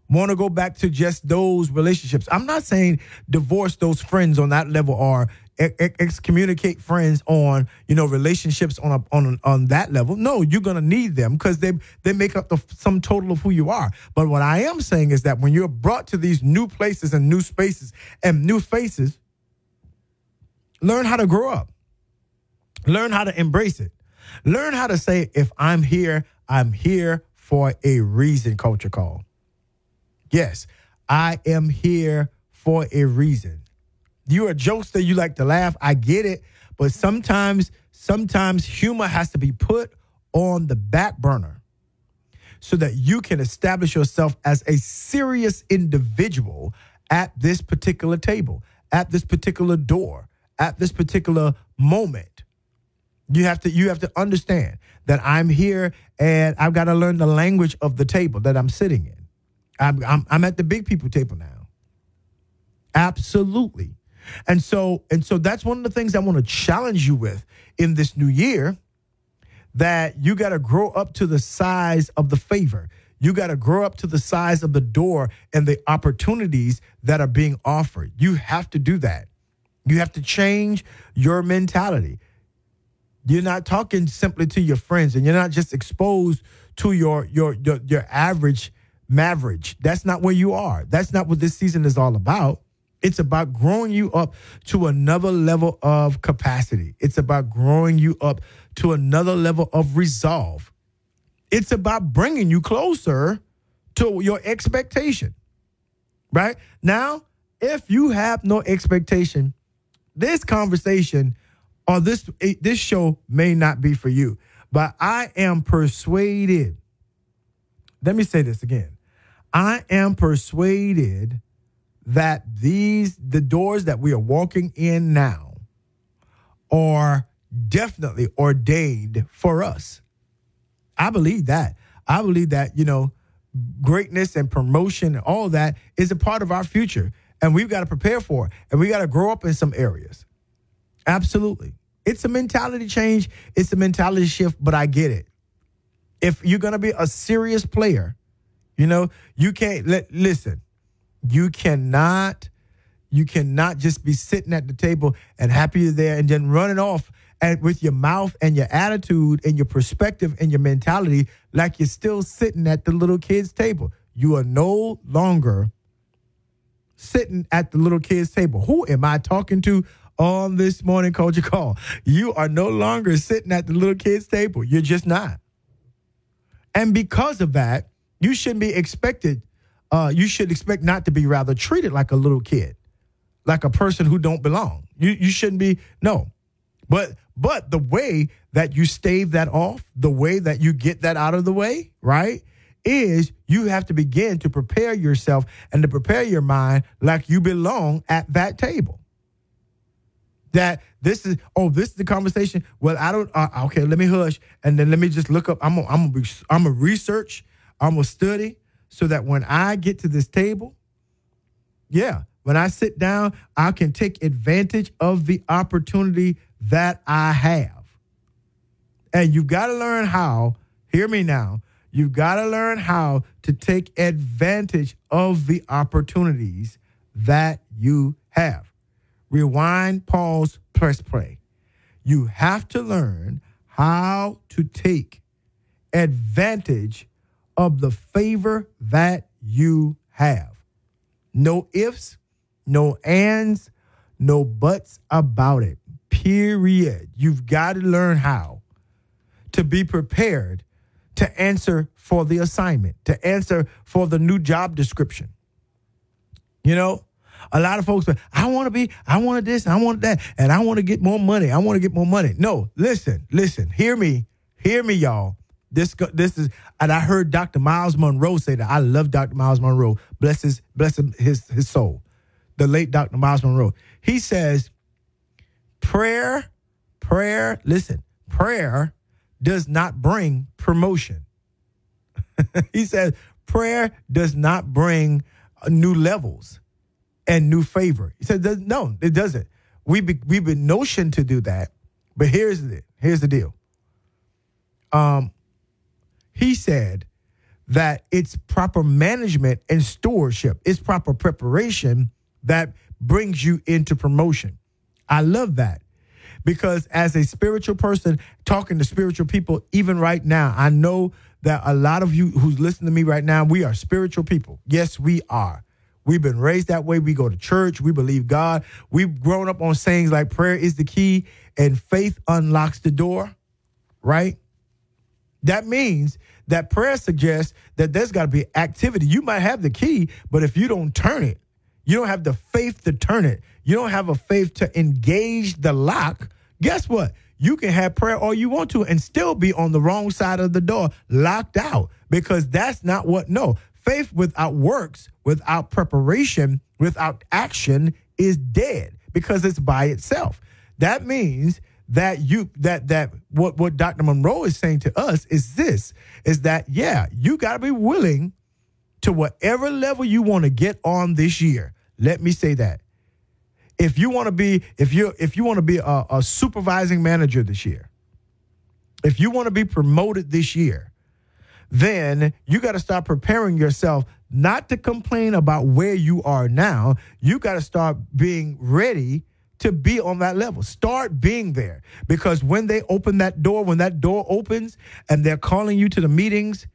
want to go back to just those relationships. I'm not saying divorce those friends on that level or excommunicate friends on you know relationships on a, on on that level. No, you're gonna need them because they they make up the sum total of who you are. But what I am saying is that when you're brought to these new places and new spaces and new faces, learn how to grow up. Learn how to embrace it. Learn how to say, if I'm here, I'm here for a reason, culture call. Yes, I am here for a reason. You're a jokester, you like to laugh. I get it. But sometimes, sometimes humor has to be put on the back burner so that you can establish yourself as a serious individual at this particular table, at this particular door, at this particular moment. You have to you have to understand that I'm here and I've got to learn the language of the table that I'm sitting in. I'm, I'm, I'm at the big people table now. Absolutely. And so and so that's one of the things I want to challenge you with in this new year that you got to grow up to the size of the favor. You got to grow up to the size of the door and the opportunities that are being offered. You have to do that. You have to change your mentality. You're not talking simply to your friends and you're not just exposed to your your your, your average maverick. That's not where you are. That's not what this season is all about. It's about growing you up to another level of capacity. It's about growing you up to another level of resolve. It's about bringing you closer to your expectation. Right? Now, if you have no expectation, this conversation or this eh, this show may not be for you. But I am persuaded. Let me say this again. I am persuaded that these the doors that we are walking in now are definitely ordained for us. I believe that. I believe that, you know, greatness and promotion and all that is a part of our future and we've got to prepare for it and we got to grow up in some areas. Absolutely. It's a mentality change, it's a mentality shift, but I get it. If you're going to be a serious player, you know, you can't let listen. You cannot you cannot just be sitting at the table and happy you're there and then running off with your mouth and your attitude and your perspective and your mentality like you're still sitting at the little kids table. You are no longer sitting at the little kids table. Who am I talking to on this morning culture call? You are no longer sitting at the little kids table. You're just not. And because of that, you shouldn't be expected uh, you should expect not to be rather treated like a little kid, like a person who don't belong. You you shouldn't be no. But but the way that you stave that off, the way that you get that out of the way, right? Is you have to begin to prepare yourself and to prepare your mind like you belong at that table. That this is oh this is the conversation. Well, I don't. Uh, okay, let me hush and then let me just look up. I'm a, I'm a, I'm a research. I'm a study so that when I get to this table, yeah, when I sit down, I can take advantage of the opportunity that I have. And you've got to learn how, hear me now, you've got to learn how to take advantage of the opportunities that you have. Rewind, pause, press play. You have to learn how to take advantage of the favor that you have. No ifs, no ands, no buts about it. Period. You've got to learn how to be prepared to answer for the assignment, to answer for the new job description. You know, a lot of folks I want to be, I want this, I want that, and I want to get more money. I want to get more money. No, listen, listen, hear me, hear me, y'all. This this is, and I heard Dr. Myles Munroe say that. I love Dr. Myles Munroe. Bless his bless his his soul. The late Dr. Myles Munroe. He says, prayer, prayer. Listen, prayer does not bring promotion. he says prayer does not bring uh, new levels and new favor. He said, no, it doesn't. We be, we've been notioned to do that, but here's the here's the deal. Um, he said that it's proper management and stewardship, it's proper preparation that brings you into promotion. I love that because as a spiritual person talking to spiritual people, even right now, I know that a lot of you who's listening to me right now, we are spiritual people. Yes, we are. We've been raised that way. We go to church. We believe God. We've grown up on sayings like prayer is the key and faith unlocks the door, right? That means that prayer suggests that there's got to be activity. You might have the key, but if you don't turn it, you don't have the faith to turn it, you don't have a faith to engage the lock, guess what? You can have prayer all you want to and still be on the wrong side of the door, locked out, because that's not what, no. Faith without works, without preparation, without action is dead because it's by itself. That means that you that that what what Dr. Munroe is saying to us is this is that yeah, you got to be willing to whatever level you want to get on this year. Let me say that. If you want to be if you if you want to be a, a supervising manager this year, if you want to be promoted this year, then you got to start preparing yourself not to complain about where you are now. You got to start being ready to be on that level. Start being there because when they open that door, when that door opens and they're calling you to the meetings,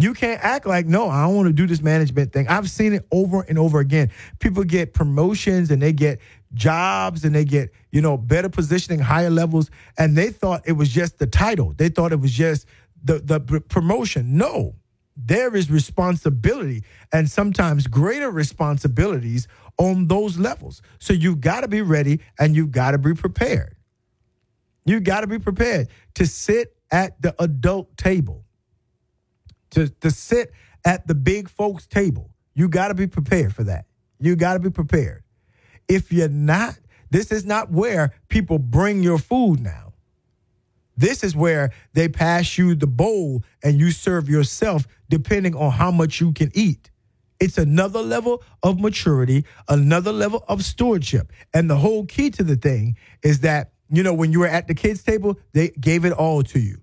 you can't act like, no, I don't want to do this management thing. I've seen it over and over again. People get promotions and they get jobs and they get, you know, better positioning, higher levels, and they thought it was just the title. They thought it was just the the promotion. No. There is responsibility and sometimes greater responsibilities on those levels. So you got to be ready and you got to be prepared. You got to be prepared to sit at the adult table, to, to sit at the big folks' table. You got to be prepared for that. You got to be prepared. If you're not, this is not where people bring your food now. This is where they pass you the bowl and you serve yourself depending on how much you can eat. It's another level of maturity, another level of stewardship. And the whole key to the thing is that, you know, when you were at the kids' table, they gave it all to you.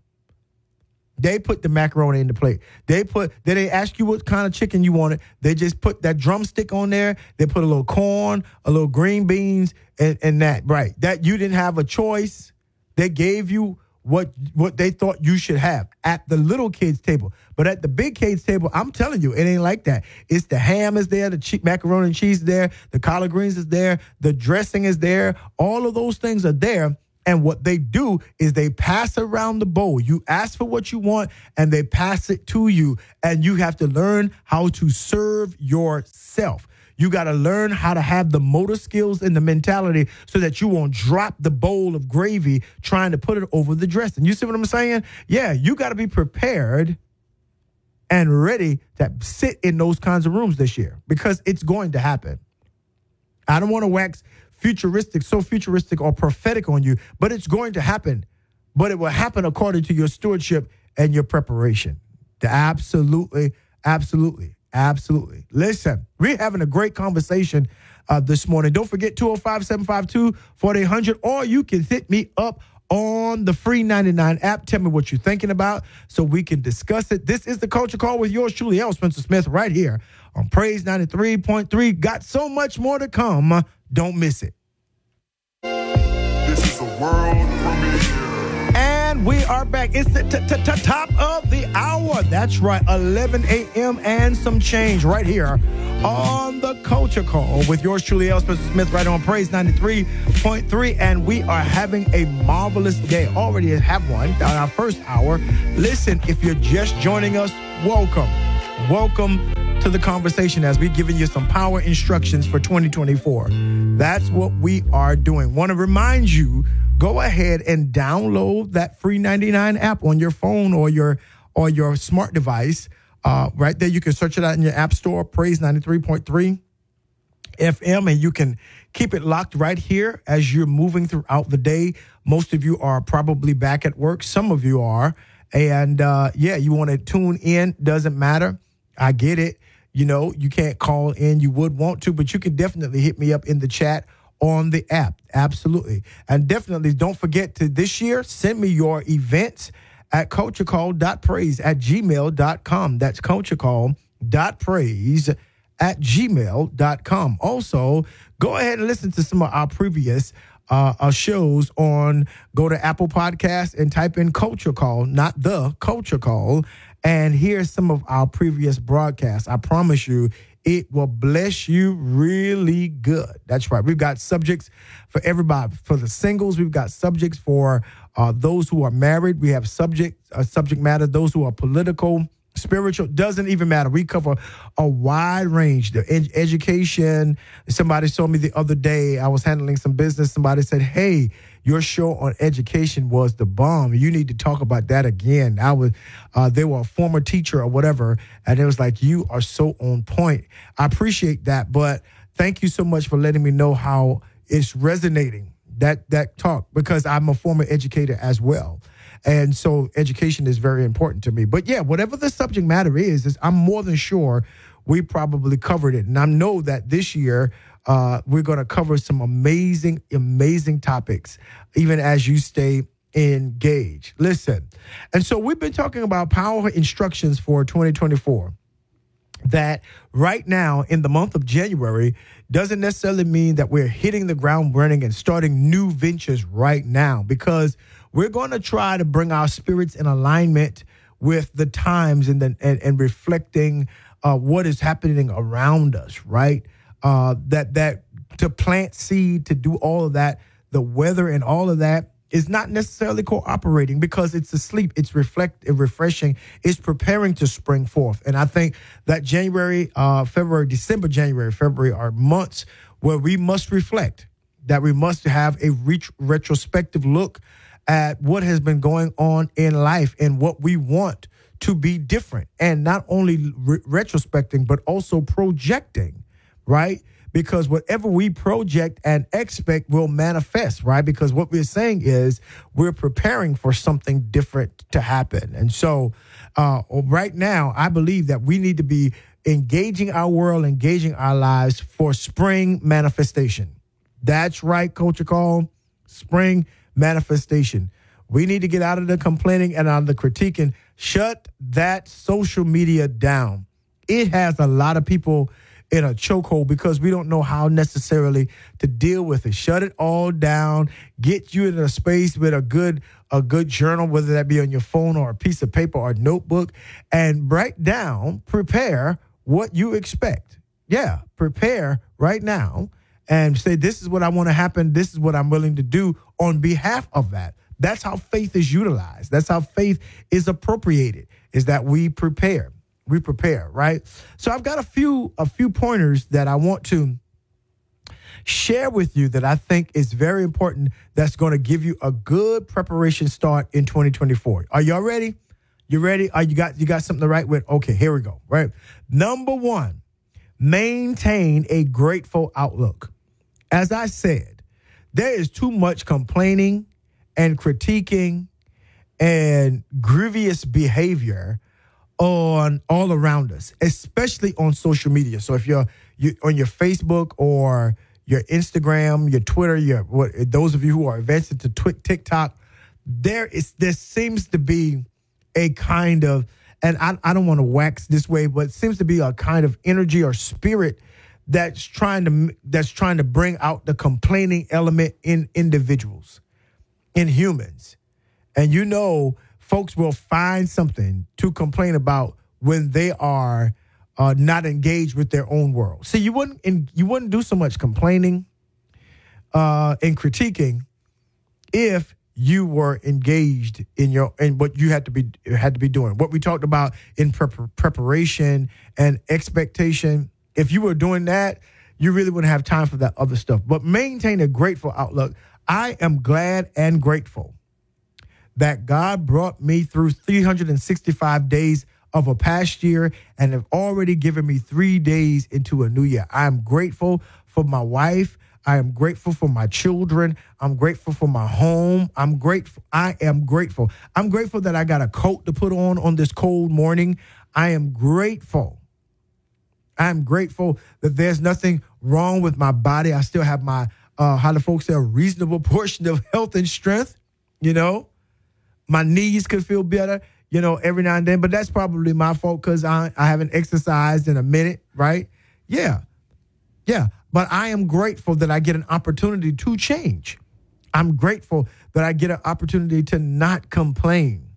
They put the macaroni in the plate. They put they didn't ask you what kind of chicken you wanted. They just put that drumstick on there. They put a little corn, a little green beans, and, and that. Right. That you didn't have a choice. They gave you what what they thought you should have at the little kids table. But at the big kids table, I'm telling you, it ain't like that. It's the ham is there, the che- macaroni and cheese is there, the collard greens is there, the dressing is there. All of those things are there. And what they do is they pass around the bowl. You ask for what you want and they pass it to you. And you have to learn how to serve yourself. You got to learn how to have the motor skills and the mentality so that you won't drop the bowl of gravy trying to put it over the dressing. You see what I'm saying? Yeah, you got to be prepared and ready to sit in those kinds of rooms this year because it's going to happen. I don't want to wax futuristic, so futuristic or prophetic on you, but it's going to happen. But it will happen according to your stewardship and your preparation. The Absolutely, absolutely. Absolutely. Listen, we're having a great conversation uh, this morning. Don't forget 205 752 4800, or you can hit me up on the free 99 app. Tell me what you're thinking about so we can discuss it. This is the Culture Call with yours truly, L. Spencer Smith, right here on Praise 93.3. Got so much more to come. Don't miss it. This is a world we are back. It's the t- t- t- top of the hour. That's right, 11 a.m. and some change right here on the Culture Call with yours truly. Spencer Smith, right on Praise 93.3. And we are having a marvelous day. Already have one on our first hour. Listen, if you're just joining us, welcome. Welcome to the conversation as we're giving you some power instructions for 2024. That's what we are doing. Want to remind you go ahead and download that free 99 app on your phone or your or your smart device. Uh, right there, you can search it out in your app store, Praise 93.3 FM, and you can keep it locked right here as you're moving throughout the day. Most of you are probably back at work. Some of you are. And uh, yeah, you want to tune in, doesn't matter. I get it. You know, you can't call in. You would want to, but you can definitely hit me up in the chat on the app. Absolutely. And definitely don't forget to this year send me your events at culturecall.praise at gmail.com. That's culturecall.praise at gmail.com. Also, go ahead and listen to some of our previous uh, uh, shows on go to Apple Podcast and type in Culture Call, not the Culture Call, and hear some of our previous broadcasts. I promise you, it will bless you really good. That's right. We've got subjects for everybody. For the singles, we've got subjects for uh, those who are married. We have subject uh, subject matter. Those who are political spiritual doesn't even matter we cover a wide range the ed- education somebody told me the other day i was handling some business somebody said hey your show on education was the bomb you need to talk about that again i was uh, they were a former teacher or whatever and it was like you are so on point i appreciate that but thank you so much for letting me know how it's resonating that that talk because i'm a former educator as well and so education is very important to me. But yeah, whatever the subject matter is, is I'm more than sure we probably covered it. And I know that this year uh, we're going to cover some amazing, amazing topics, even as you stay engaged. Listen. And so we've been talking about power instructions for 2024 that right now in the month of January doesn't necessarily mean that we're hitting the ground running and starting new ventures right now because we're going to try to bring our spirits in alignment with the times and then and, and reflecting uh, what is happening around us, right? Uh, that that to plant seed, to do all of that, the weather and all of that is not necessarily cooperating because it's asleep. It's reflect, refreshing. It's preparing to spring forth. And I think that January, uh, February, December, January, February are months where we must reflect. That we must have a reach, retrospective look at what has been going on in life and what we want to be different and not only re- retrospecting but also projecting right because whatever we project and expect will manifest right because what we're saying is we're preparing for something different to happen and so uh, right now i believe that we need to be engaging our world engaging our lives for spring manifestation that's right culture call spring manifestation. We need to get out of the complaining and out of the critiquing. Shut that social media down. It has a lot of people in a chokehold because we don't know how necessarily to deal with it. Shut it all down. Get you in a space with a good a good journal, whether that be on your phone or a piece of paper or notebook, and write down, prepare what you expect. Yeah, prepare right now and say, This is what I want to happen. This is what I'm willing to do on behalf of that. That's how faith is utilized. That's how faith is appropriated, is that we prepare. We prepare, right? So I've got a few a few pointers that I want to share with you that I think is very important that's going to give you a good preparation start in 2024. Are y'all ready? You ready? Are you got you got something to write with? Okay, here we go. Right. Number 1, maintain a grateful outlook. As I said, there is too much complaining and critiquing and grievous behavior on all around us, especially on social media. So if you're you, on your Facebook or your Instagram, your Twitter, your what, those of you who are advanced into tw- TikTok, there is there seems to be a kind of, and I, I don't want to wax this way, but seems to be a kind of energy or spirit that's trying to that's trying to bring out the complaining element in individuals, in humans. And you know, folks will find something to complain about when they are uh, not engaged with their own world. See, you wouldn't in, you wouldn't do so much complaining uh, and critiquing if you were engaged in your in what you had to be had to be doing. What we talked about in prep- preparation and expectation if you were doing that, you really wouldn't have time for that other stuff. But maintain a grateful outlook. I am glad and grateful that God brought me through 365 days of a past year and have already given me three days into a new year. I am grateful for my wife. I am grateful for my children. I'm grateful for my home. I'm grateful. I am grateful. I'm grateful that I got a coat to put on on this cold morning. I am grateful I'm grateful that there's nothing wrong with my body. I still have my, uh, how the folks say, a reasonable portion of health and strength. You know, my knees could feel better, you know, every now and then, but that's probably my fault because I, I haven't exercised in a minute, right? Yeah. Yeah. But I am grateful that I get an opportunity to change. I'm grateful that I get an opportunity to not complain,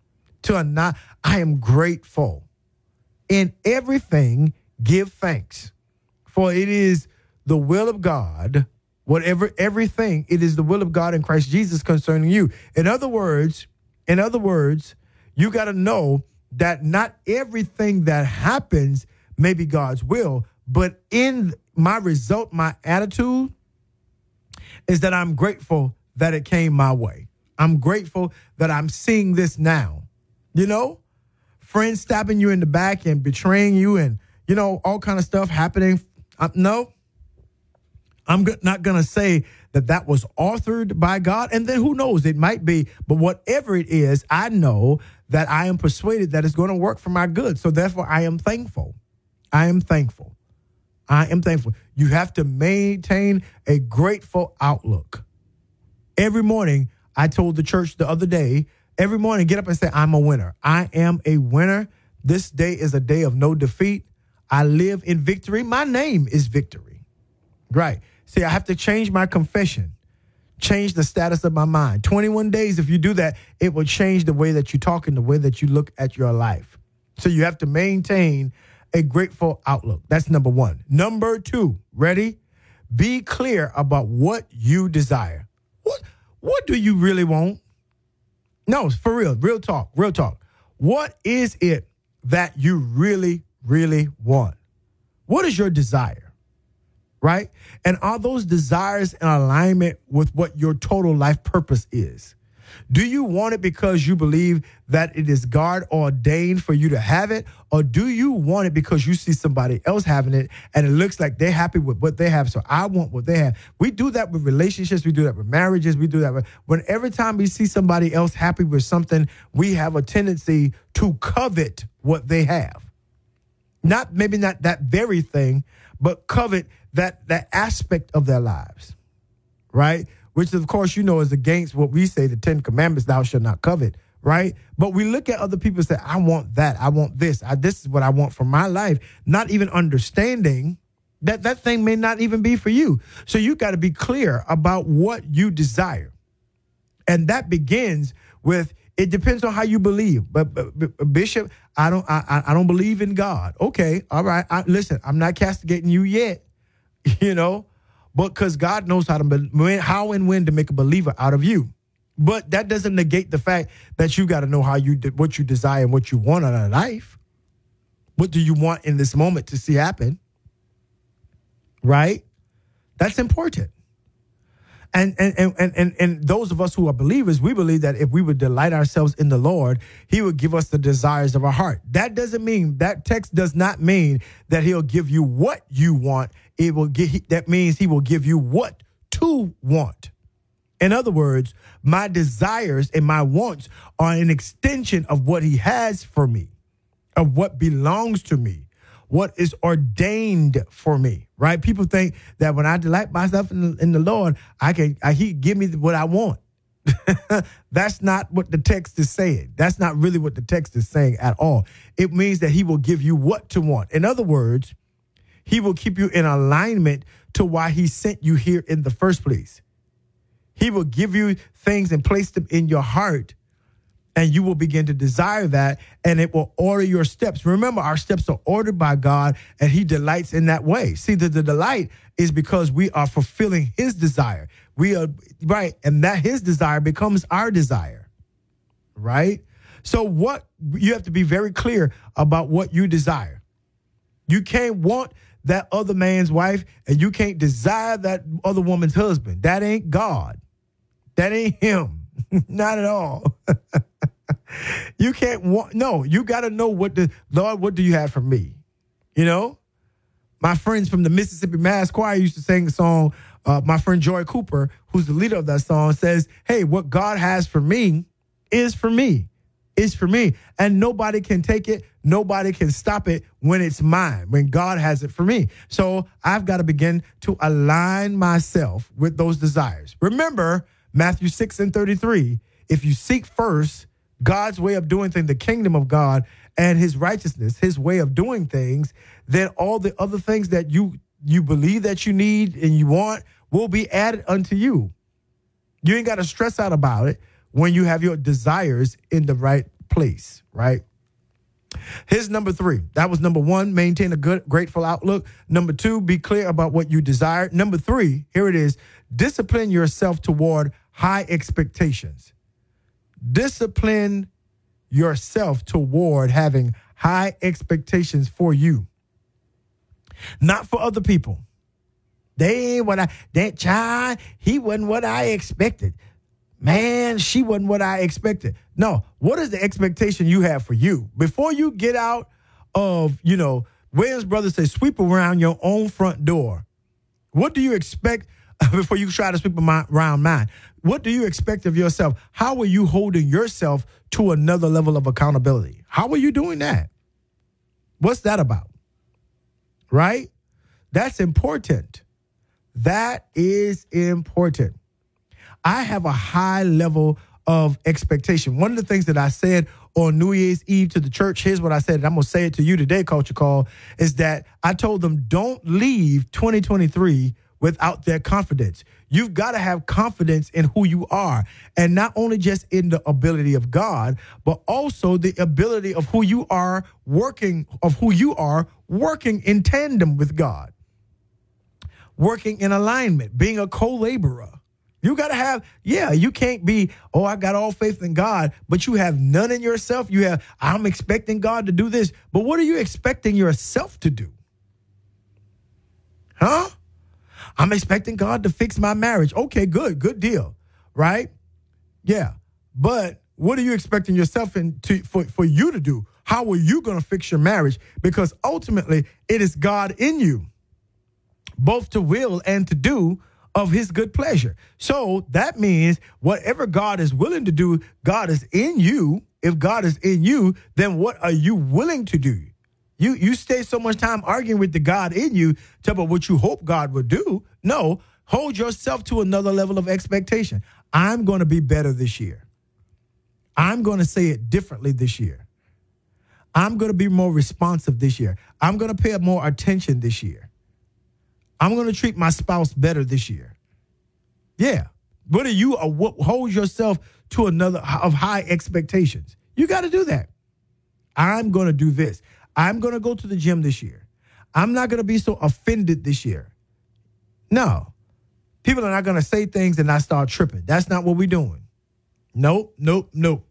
to a not, I am grateful. In everything, give thanks, for it is the will of God, whatever, everything, it is the will of God in Christ Jesus concerning you. In other words, in other words, you got to know that not everything that happens may be God's will, but in my result, my attitude is that I'm grateful that it came my way. I'm grateful that I'm seeing this now. You know, friends stabbing you in the back and betraying you and, you know, all kind of stuff happening. Uh, no, I'm not going to say that that was authored by God. And then who knows? It might be. But whatever it is, I know that I am persuaded that it's going to work for my good. So therefore, I am thankful. I am thankful. I am thankful. You have to maintain a grateful outlook. Every morning, I told the church the other day, every morning, get up and say, I'm a winner. I am a winner. This day is a day of no defeat. I live in victory. My name is victory. Right. See, I have to change my confession, change the status of my mind. 21 days, if you do that, it will change the way that you talk and the way that you look at your life. So you have to maintain a grateful outlook. That's number one. Number two, ready? Be clear about what you desire. What what do you really want? No, for real, real talk, real talk. What is it that you really, really want? What is your desire? Right? And are those desires in alignment with what your total life purpose is? Do you want it because you believe that it is God ordained for you to have it? Or do you want it because you see somebody else having it and it looks like they're happy with what they have? So I want what they have. We do that with relationships. We do that with marriages. We do that with, when every time we see somebody else happy with something, we have a tendency to covet what they have. Not maybe not that very thing, but covet that that aspect of their lives. Right? which of course you know is against what we say the Ten Commandments, thou shalt not covet, right? But we look at other people and say, I want that, I want this, I, this is what I want for my life, not even understanding that that thing may not even be for you. So you got to be clear about what you desire. And that begins with it depends on how you believe. But, but, but Bishop, I don't I, I don't believe in God. Okay, all right. I, listen, I'm not castigating you yet. You know, but because God knows how to how and when to make a believer out of you. But that doesn't negate the fact that you got to know how you what you desire and what you want out of life. What do you want in this moment to see happen? Right? That's important. And and, and and and those of us who are believers, we believe that if we would delight ourselves in the Lord, He would give us the desires of our heart. That doesn't mean that text does not mean that He'll give you what you want. It will get that means He will give you what to want. In other words, my desires and my wants are an extension of what He has for me, of what belongs to me what is ordained for me, right? People think that when I delight myself in the, in the Lord, I can I, He give me what I want. That's not what the text is saying. That's not really what the text is saying at all. It means that He will give you what to want. In other words, He will keep you in alignment to why He sent you here in the first place. He will give you things and place them in your heart and you will begin to desire that and it will order your steps. Remember, our steps are ordered by God and He delights in that way. See, the, the delight is because we are fulfilling His desire. We are, right, and that His desire becomes our desire, right? So, what you have to be very clear about what you desire. You can't want that other man's wife and you can't desire that other woman's husband. That ain't God. That ain't Him. Not at all. you can't want no, you gotta know what the Lord, what do you have for me? You know? My friends from the Mississippi Mass Choir used to sing the song. Uh, my friend Joy Cooper, who's the leader of that song, says, Hey, what God has for me is for me. Is for me. And nobody can take it. Nobody can stop it when it's mine, when God has it for me. So I've got to begin to align myself with those desires. Remember, Matthew 6 and 33. If you seek first God's way of doing things, the kingdom of God and his righteousness, his way of doing things, then all the other things that you you believe that you need and you want will be added unto you. You ain't got to stress out about it when you have your desires in the right place, right? His number three. That was number one, maintain a good, grateful outlook. Number two, be clear about what you desire. Number three, here it is discipline yourself toward high expectations. Discipline yourself toward having high expectations for you, not for other people. They ain't what I, that child, he wasn't what I expected. Man, she wasn't what I expected. No, what is the expectation you have for you? Before you get out of, you know, Williams Brothers say sweep around your own front door. What do you expect before you try to sweep around mine? What do you expect of yourself? How are you holding yourself to another level of accountability? How are you doing that? What's that about? Right? That's important. That is important. I have a high level of expectation. One of the things that I said on New Year's Eve to the church, here's what I said, and I'm to say it to you today, Culture Call, is that I told them don't leave 2023 without their confidence. You've got to have confidence in who you are, and not only just in the ability of God, but also the ability of who you are working, of who you are working in tandem with God, working in alignment, being a co laborer. You got to have, yeah, you can't be, oh, I got all faith in God, but you have none in yourself. You have, I'm expecting God to do this. But what are you expecting yourself to do? Huh? I'm expecting God to fix my marriage. Okay, good, good deal, right? Yeah. But what are you expecting yourself in to, for, for you to do? How are you going to fix your marriage? Because ultimately, it is God in you, both to will and to do of his good pleasure. So that means whatever God is willing to do, God is in you. If God is in you, then what are you willing to do? You you stay so much time arguing with the God in you to about what you hope God would do. No, hold yourself to another level of expectation. I'm going to be better this year. I'm going to say it differently this year. I'm going to be more responsive this year. I'm going to pay more attention this year. I'm going to treat my spouse better this year. Yeah. Are you what, hold yourself to another of high expectations? You got to do that. I'm going to do this. I'm going to go to the gym this year. I'm not going to be so offended this year. No. People are not going to say things and I start tripping. That's not what we're doing. Nope, nope, nope.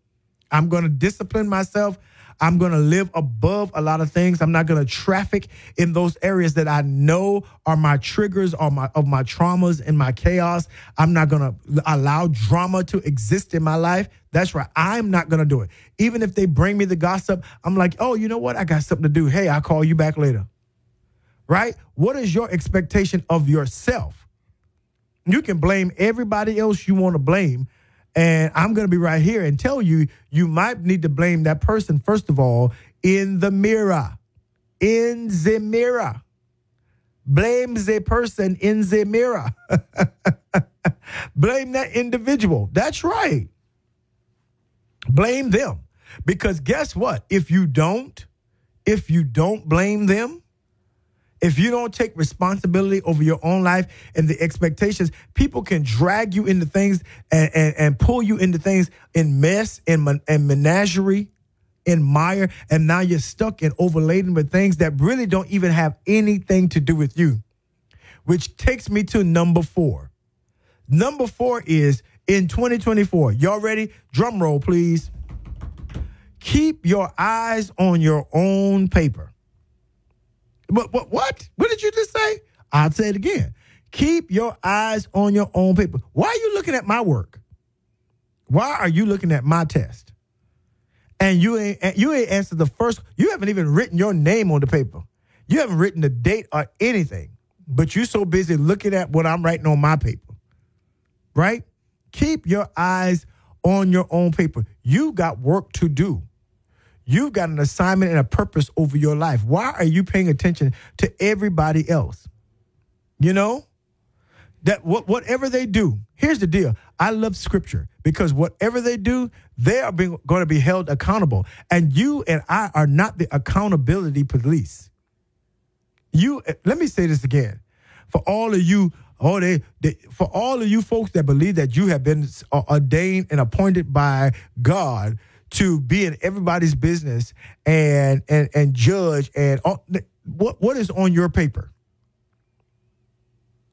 I'm going to discipline myself. I'm going to live above a lot of things. I'm not going to traffic in those areas that I know are my triggers or my of my traumas and my chaos. I'm not going to allow drama to exist in my life. That's right. I'm not going to do it. Even if they bring me the gossip, I'm like, "Oh, you know what? I got something to do. Hey, I'll call you back later." Right? What is your expectation of yourself? You can blame everybody else you want to blame, and I'm going to be right here and tell you, you might need to blame that person, first of all, in the mirror. In the mirror. Blame the person in the mirror. blame that individual. That's right. Blame them. Because guess what? If you don't, if you don't blame them, if you don't take responsibility over your own life and the expectations, people can drag you into things and, and, and pull you into things in mess and, and menagerie, in mire, and now you're stuck and overladen with things that really don't even have anything to do with you. Which takes me to number four. Number four is in 2024. Y'all ready? Drum roll, please. Keep your eyes on your own paper. But what? What? What did you just say? I'll say it again. Keep your eyes on your own paper. Why are you looking at my work? Why are you looking at my test? And you ain't you ain't answered the first. You haven't even written your name on the paper. You haven't written the date or anything. But you're so busy looking at what I'm writing on my paper. Right? Keep your eyes on your own paper. You got work to do. You've got an assignment and a purpose over your life. Why are you paying attention to everybody else? You know? That what whatever they do, here's the deal. I love scripture because whatever they do, they are being, going to be held accountable. And you and I are not the accountability police. You let me say this again. For all of you oh, they, they for all of you folks that believe that you have been ordained and appointed by God to be in everybody's business and and and judge and what what is on your paper?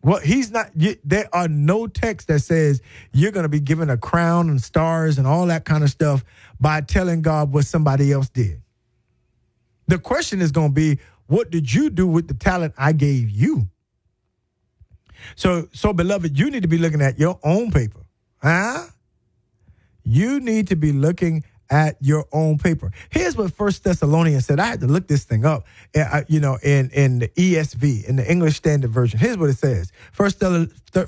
Well, he's not. There are no texts that says you're going to be given a crown and stars and all that kind of stuff by telling God what somebody else did. The question is going to be, what did you do with the talent I gave you? So, so beloved, you need to be looking at your own paper, huh? You need to be looking at your own paper. Here's what First Thessalonians said. I had to look this thing up, uh, you know, in in the ESV, in the English Standard Version. Here's what it says: First,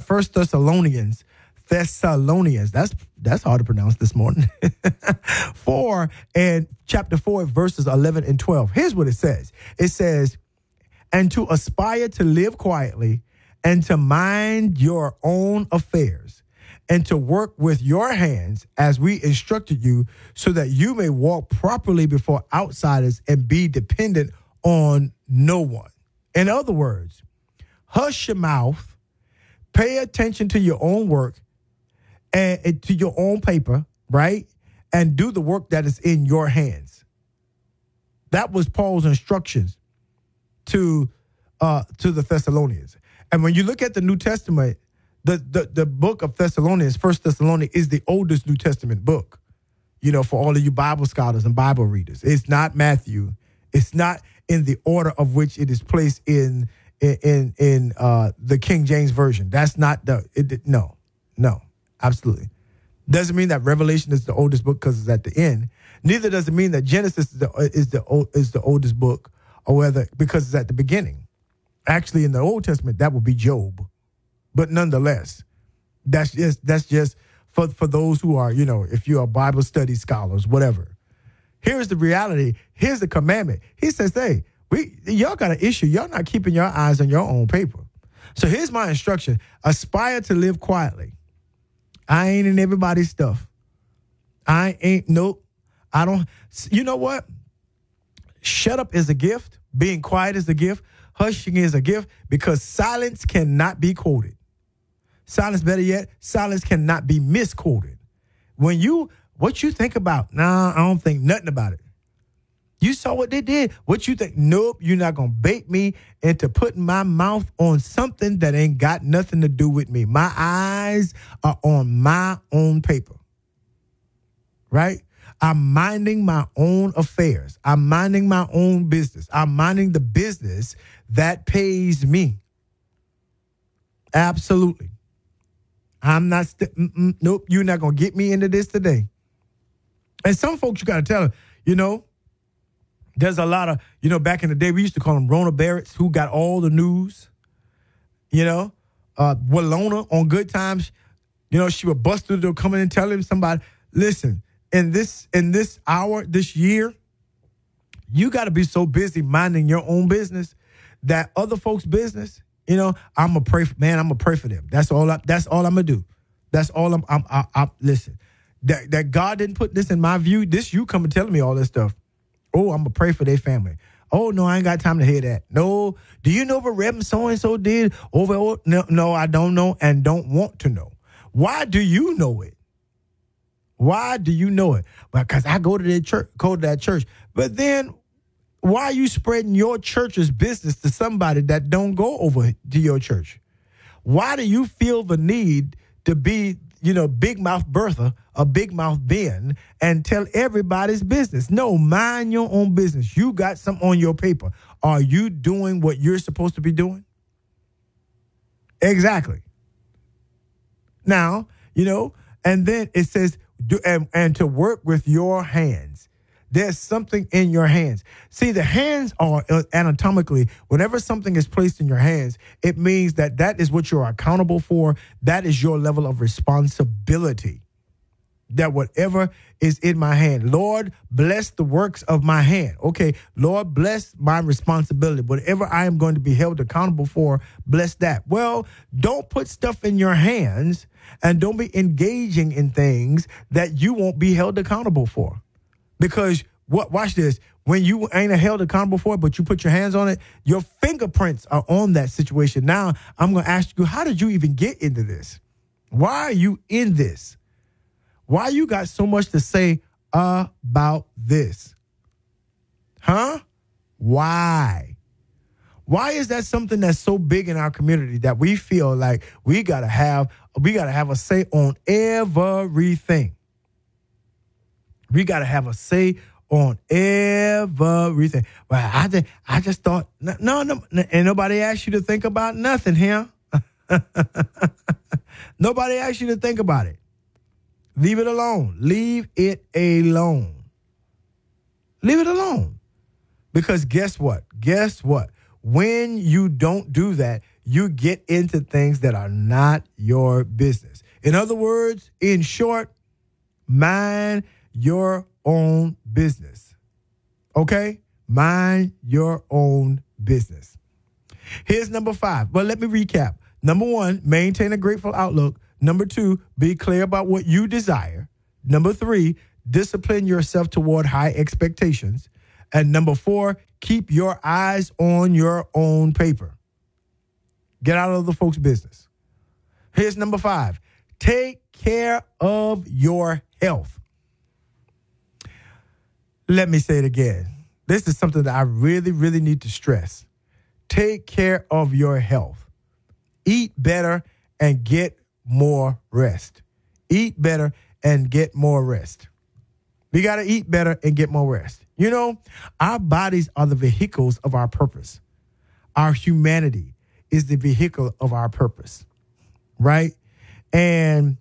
First Thessalonians, Thessalonians. That's that's hard to pronounce this morning. four and chapter four, verses eleven and twelve. Here's what it says. It says, "And to aspire to live quietly, and to mind your own affairs." And to work with your hands as we instructed you, so that you may walk properly before outsiders and be dependent on no one. In other words, hush your mouth, pay attention to your own work and, to your own paper, right? And do the work that is in your hands. That was Paul's instructions to uh, to the Thessalonians. And when you look at the New Testament, the, the, the book of Thessalonians, First Thessalonians, is the oldest New Testament book. You know, for all of you Bible scholars and Bible readers, it's not Matthew. It's not in the order of which it is placed in in in uh, the King James version. That's not the it, no, no, absolutely. Doesn't mean that Revelation is the oldest book because it's at the end. Neither does it mean that Genesis is the is the is the oldest book, or whether because it's at the beginning. Actually, in the Old Testament, that would be Job. But nonetheless, that's just that's just for, for those who are, you know, if you are Bible study scholars, whatever. Here's the reality. Here's the commandment. He says, hey, we y'all got an issue. Y'all not keeping your eyes on your own paper. So here's my instruction. Aspire to live quietly. I ain't in everybody's stuff. I ain't nope. I don't you know what? Shut up is a gift. Being quiet is a gift. Hushing is a gift because silence cannot be quoted. Silence, better yet, silence cannot be misquoted. When you, what you think about? Nah, I don't think nothing about it. You saw what they did. What you think? Nope, you're not gonna bait me into putting my mouth on something that ain't got nothing to do with me. My eyes are on my own paper. Right? I'm minding my own affairs. I'm minding my own business. I'm minding the business that pays me. Absolutely. I'm not, st- nope, you're not to get me into this today. And some folks, you got to tell them, you know, there's a lot of, you know, back in the day, we used to call them Rona Barretts, who got all the news. You know, uh, Willona on Good Times, you know, she would bust through the door, coming and telling somebody, listen, in this in this hour, this year, you got to be so busy minding your own business that other folks' business you know, I'm gonna pray. For, man, I'm gonna pray for them. That's all. I, that's all I'm gonna do. That's all I'm. I'm. I, I, listen. That that God didn't put this in my view. This you come and telling me all this stuff. Oh, I'm gonna pray for their family. Oh no, I ain't got time to hear that. No, do you know what Reverend so and so did over? Oh, no, no, I don't know and don't want to know. Why do you know it? Why do you know it? Because I go to that church, go to that church. But then why are you spreading your church's business to somebody that don't go over to your church? Why do you feel the need to be, you know, big mouth Bertha, a big mouth Ben, and tell everybody's business? No, mind your own business. You got something on your paper. Are you doing what you're supposed to be doing? Exactly. Now, you know, and then it says, do, and, and to work with your hands. There's something in your hands. See, the hands are uh, anatomically, whenever something is placed in your hands, it means that that is what you're accountable for. That is your level of responsibility. That whatever is in my hand, Lord, bless the works of my hand. Okay, Lord, bless my responsibility. Whatever I am going to be held accountable for, bless that. Well, don't put stuff in your hands and don't be engaging in things that you won't be held accountable for because what watch this. When you ain't a held accountable for it, but you put your hands on it, your fingerprints are on that situation. Now I'm gonna ask you, how did you even get into this? Why are you in this? Why you got so much to say about this? Huh? Why? Why is that something that's so big in our community that we feel like we gotta have we gotta have a say on everything? We gotta have a say on everything. Well, I just I just thought no no and nobody asked you to think about nothing here. nobody asked you to think about it. Leave it alone. Leave it alone. Leave it alone. Because guess what? Guess what? When you don't do that, you get into things that are not your business. In other words, in short, mind your own business. Okay? Mind your own business. Here's number five. But let me recap. Number one, maintain a grateful outlook. Number two, be clear about what you desire. Number three, discipline yourself toward high expectations. And number four, keep your eyes on your own paper. Get out of the folks' business. Here's number five take care of your health. Let me say it again. This is something that I really, really need to stress. Take care of your health. Eat better and get more rest. Eat better and get more rest. We got to eat better and get more rest. You know, our bodies are the vehicles of our purpose. Our humanity is the vehicle of our purpose, right? And,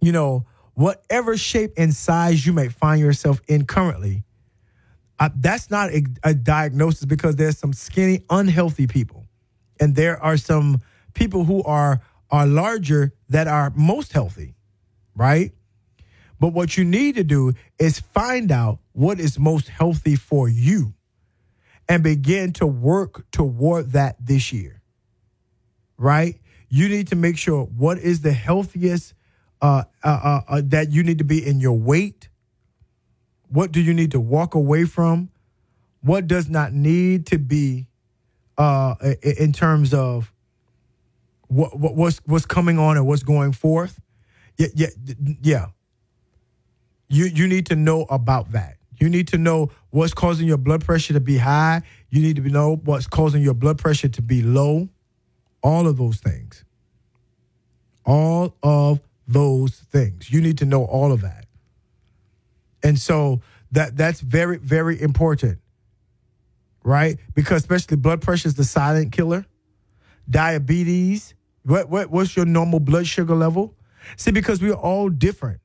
you know, whatever shape and size you may find yourself in currently, uh, that's not a, a diagnosis because there's some skinny, unhealthy people. And there are some people who are are larger that are most healthy, right? But what you need to do is find out what is most healthy for you and begin to work toward that this year, right? You need to make sure what is the healthiest uh, uh, uh, uh that you need to be in your weight. What do you need to walk away from? What does not need to be uh, in terms of what, what what's what's coming on and what's going forth. Yeah, yeah, yeah. You you need to know about that. You need to know what's causing your blood pressure to be high. You need to know what's causing your blood pressure to be low. All of those things. All of those things. You need to know all of that. And so that that's very very important. Right? Because especially blood pressure is the silent killer. Diabetes, what, what what's your normal blood sugar level? See, because we're all different.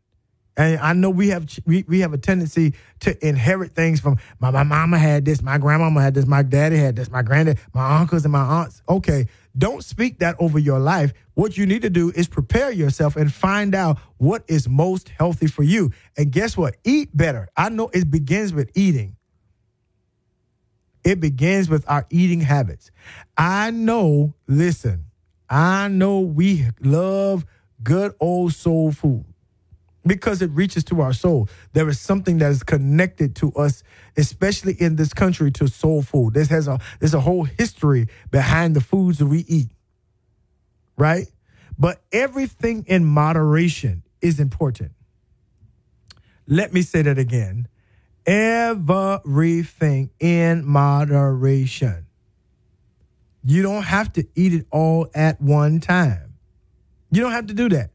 And I know we have we, we have a tendency to inherit things from my, my mama had this, my grandmama had this, my daddy had this, my granddad, my uncles and my aunts. Okay, don't speak that over your life. What you need to do is prepare yourself and find out what is most healthy for you. And guess what? Eat better. I know it begins with eating. It begins with our eating habits. I know, listen, I know we love good old soul food because it reaches to our soul. There is something that is connected to us, especially in this country, to soul food. This has a there's a whole history behind the foods that we eat. Right? But everything in moderation is important. Let me say that again. Everything in moderation. You don't have to eat it all at one time. You don't have to do that.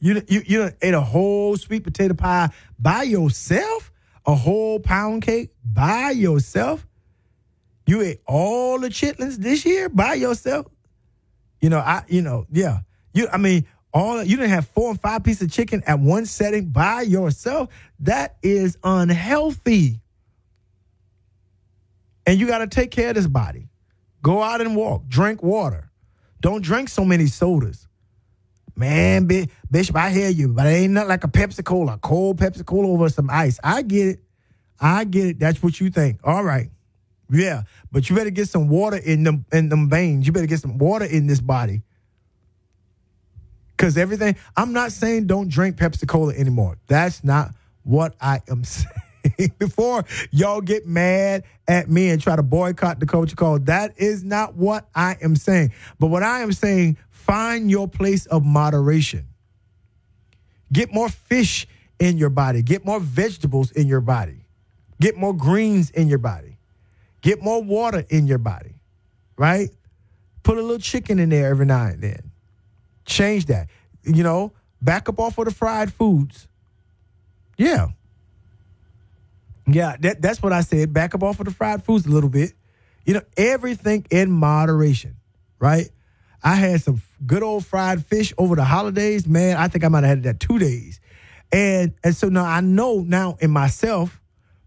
You you you ate a whole sweet potato pie by yourself, a whole pound cake by yourself. You ate all the chitlins this year by yourself. You know, I you know, yeah. You I mean, all you didn't have four and five pieces of chicken at one setting by yourself. That is unhealthy. And you got to take care of this body. Go out and walk. Drink water. Don't drink so many sodas. Man, bitch, Bishop, I hear you, but it ain't nothing like a Pepsi Cola, cold Pepsi Cola over some ice. I get it. I get it. That's what you think. All right. Yeah. But you better get some water in them in them veins. You better get some water in this body. Cause everything, I'm not saying don't drink Pepsi Cola anymore. That's not what I am saying. before y'all get mad at me and try to boycott the culture call. That is not what I am saying. But what I am saying, find your place of moderation. Get more fish in your body. Get more vegetables in your body. Get more greens in your body. Get more water in your body. Right? Put a little chicken in there every now and then. Change that. You know, back up off of the fried foods. Yeah. Yeah, that, that's what I said. Back up off of the fried foods a little bit. You know, everything in moderation, right? I had some good old fried fish over the holidays. Man, I think I might have had that two days. And and so now I know now in myself,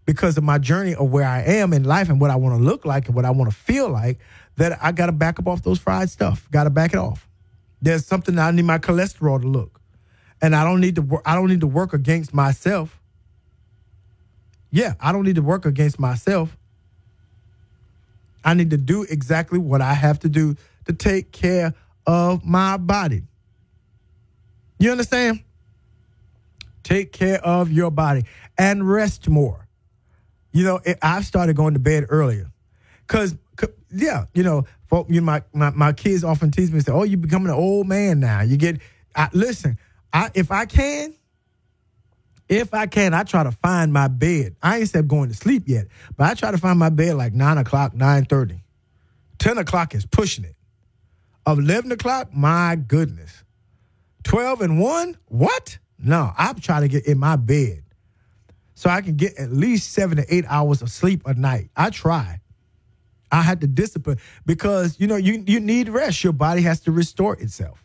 because of my journey of where I am in life and what I want to look like and what I want to feel like, that I got to back up off those fried stuff. Got to back it off. There's something I need my cholesterol to look, and I don't need to. Work, I don't need to work against myself. Yeah, I don't need to work against myself. I need to do exactly what I have to do to take care of my body. You understand? Take care of your body and rest more. You know, I've started going to bed earlier because, yeah, you know, you know my, my, my kids often tease me and say, "Oh, you're becoming an old man now." You get, I, listen, I, if I can, if I can, I try to find my bed. I ain't said going to sleep yet, but I try to find my bed like nine o'clock, nine thirty. Ten o'clock is pushing it. Eleven o'clock, my goodness. Twelve and one, what? No, I'm trying to get in my bed so I can get at least seven to eight hours of sleep a night. I try. I had to discipline because you know you you need rest. Your body has to restore itself.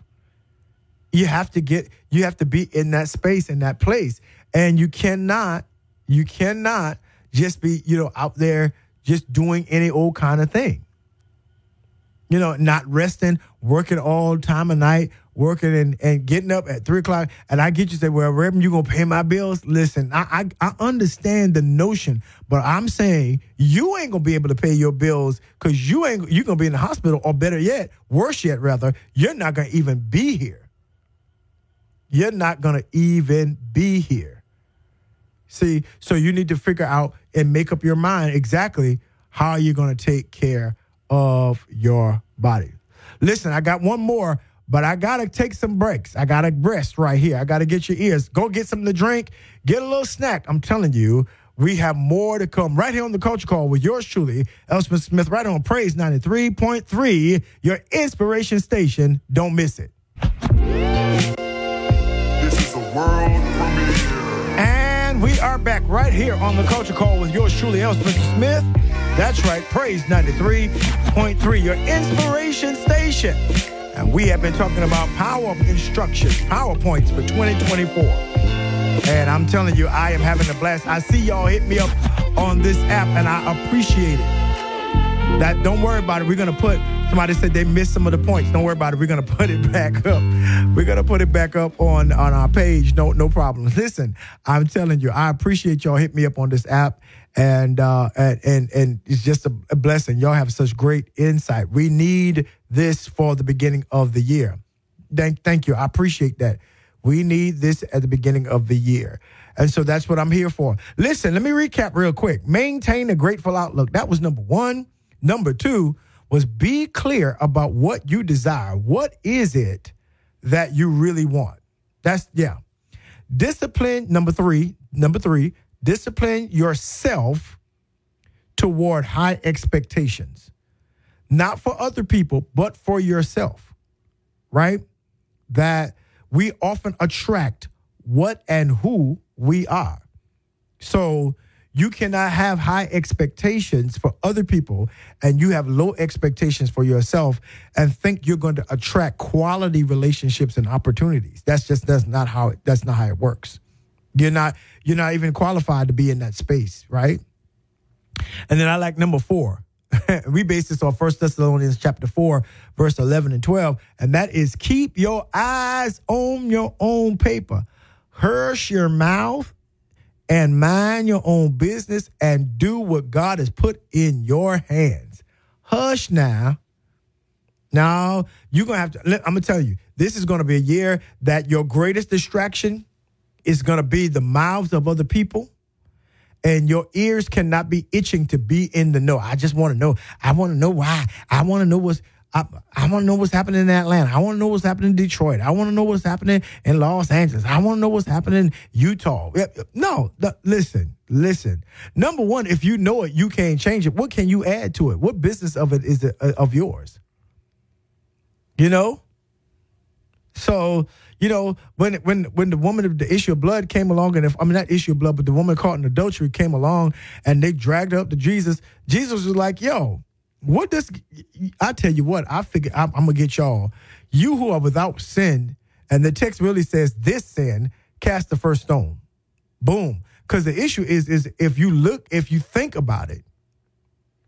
You have to get you have to be in that space in that place, and you cannot you cannot just be you know out there just doing any old kind of thing. You know, not resting, working all time of night, working and, and getting up at three o'clock, and I get you say, "Well, Reverend, you gonna pay my bills?" Listen, I, I I understand the notion, but I'm saying you ain't gonna be able to pay your bills because you ain't you're gonna be in the hospital, or better yet, worse yet, rather, you're not gonna even be here. You're not gonna even be here. See, so you need to figure out and make up your mind exactly how you're gonna take care of your body. Listen, I got one more but I gotta take some breaks. I gotta rest right here. I gotta get your ears. Go get something to drink. Get a little snack. I'm telling you, we have more to come right here on the Culture Call with yours truly, L Spencer Smith, right on Praise 93.3, your inspiration station. Don't miss it. This is a world premiere. And we are back right here on the Culture Call with yours truly, L Spencer Smith. That's right, Praise 93.3, your inspiration station. And we have been talking about power instructions, PowerPoints for 2024. And I'm telling you, I am having a blast. I see y'all hit me up on this app, and I appreciate it. That don't worry about it. We're gonna put. Somebody said they missed some of the points. Don't worry about it. We're gonna put it back up. We're gonna put it back up on on our page. No no problem. Listen, I'm telling you, I appreciate y'all hit me up on this app and uh, and and, it's just a, blessing. Y'all have such great insight. We need this for the beginning of the year. Thank thank you. I appreciate that. We need this at the beginning of the year. And so that's what I'm here for. Listen, let me recap real quick. Maintain a grateful outlook. That was number one. Number two was be clear about what you desire. What is it that you really want? That's, yeah. Discipline, number three. Number three, discipline yourself toward high expectations, not for other people, but for yourself, right? That we often attract what and who we are. So you cannot have high expectations for other people and you have low expectations for yourself and think you're going to attract quality relationships and opportunities. That's just that's not how it, that's not how it works. You're not you're not even qualified to be in that space, right? And then I like number four. we base this on First Thessalonians chapter 4, verse 11 and 12, and that is keep your eyes on your own paper. Hush your mouth and mind your own business and do what God has put in your hands. Hush now. Now, you're to have to, I'm to tell you, this is to be a year that your greatest distraction is going to be the mouths of other people and your ears cannot be itching to be in the know. I just want to know. I want to know why. I want to know what's. I, I want to know what's happening in Atlanta. I want to know what's happening in Detroit. I want to know what's happening in Los Angeles. I want to know what's happening in Utah. No, th- listen, listen. Number one, if you know it, you can't change it. What can you add to it? What business of it is it uh, of yours? You know. So you know when when when the woman of the issue of blood came along, and if I mean not issue of blood, but the woman caught in adultery came along, and they dragged her up to Jesus. Jesus was like, "Yo, what does I tell you what? I figure I'm, I'm gonna get y'all. You who are without sin, and the text really says this sin, cast the first stone. Boom. Because the issue is is if you look, if you think about it,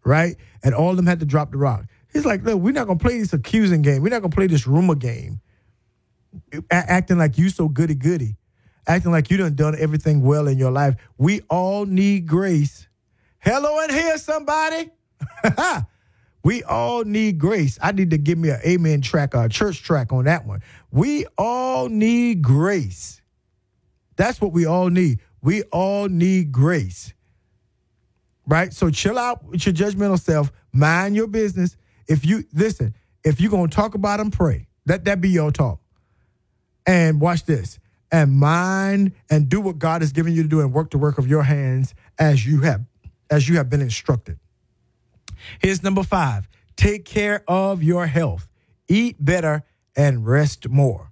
right, and all of them had to drop the rock. He's like, look, we're not gonna play this accusing game. We're not gonna play this rumor game acting like you so goody goody, acting like you done done everything well in your life. We all need grace. Hello in here, somebody. we all need grace. I need to give me an amen track, or a church track on that one. We all need grace. That's what we all need. We all need grace. Right? So chill out with your judgmental self. Mind your business. If you listen, if you're gonna talk about them, pray. Let that be your talk and watch this and mind and do what God has given you to do and work the work of your hands as you have as you have been instructed. Here's number 5. Take care of your health. Eat better and rest more.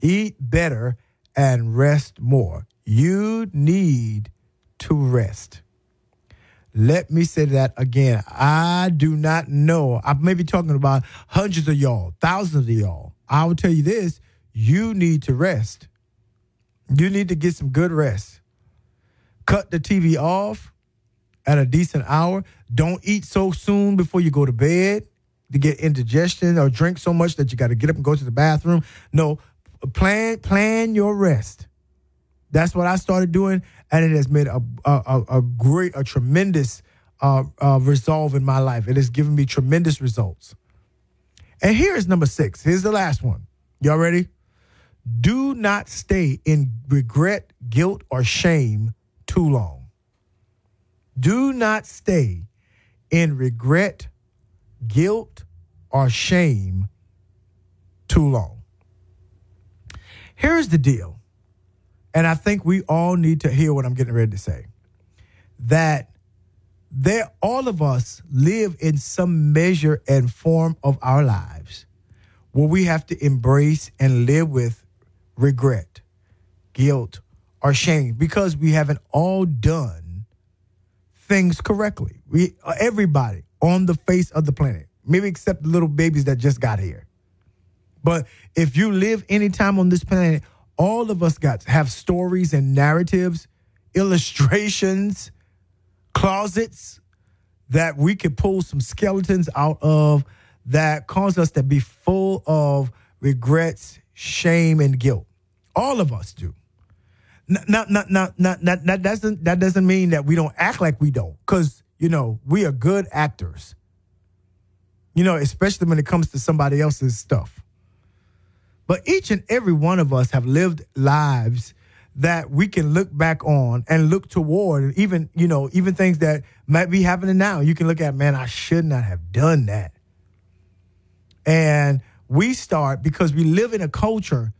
Eat better and rest more. You need to rest. Let me say that again. I do not know. I may be talking about hundreds of y'all, thousands of y'all. I will tell you this you need to rest. You need to get some good rest. Cut the TV off at a decent hour. Don't eat so soon before you go to bed to get indigestion or drink so much that you got to get up and go to the bathroom. No, plan plan your rest. That's what I started doing, and it has made a a, a, great, a tremendous uh, uh, resolve in my life. It has given me tremendous results. And here is number six. Here's the last one. Y'all ready? Do not stay in regret, guilt, or shame too long. Do not stay in regret, guilt, or shame too long. Here's the deal, and I think we all need to hear what I'm getting ready to say. That there, all of us live in some measure and form of our lives where we have to embrace and live with regret, guilt, or shame because we haven't all done things correctly. We everybody on the face of the planet, maybe except the little babies that just got here. But if you live any time on this planet, all of us got have stories and narratives, illustrations, closets that we could pull some skeletons out of that cause us to be full of regrets, shame, and guilt. All of us do. Not, not, not, not, not, that doesn't that doesn't mean that we don't act like we don't, because you know we are good actors. You know, especially when it comes to somebody else's stuff. But each and every one of us have lived lives that we can look back on and look toward, even you know, even things that might be happening now. You can look at, man, I should not have done that. And we start because we live in a culture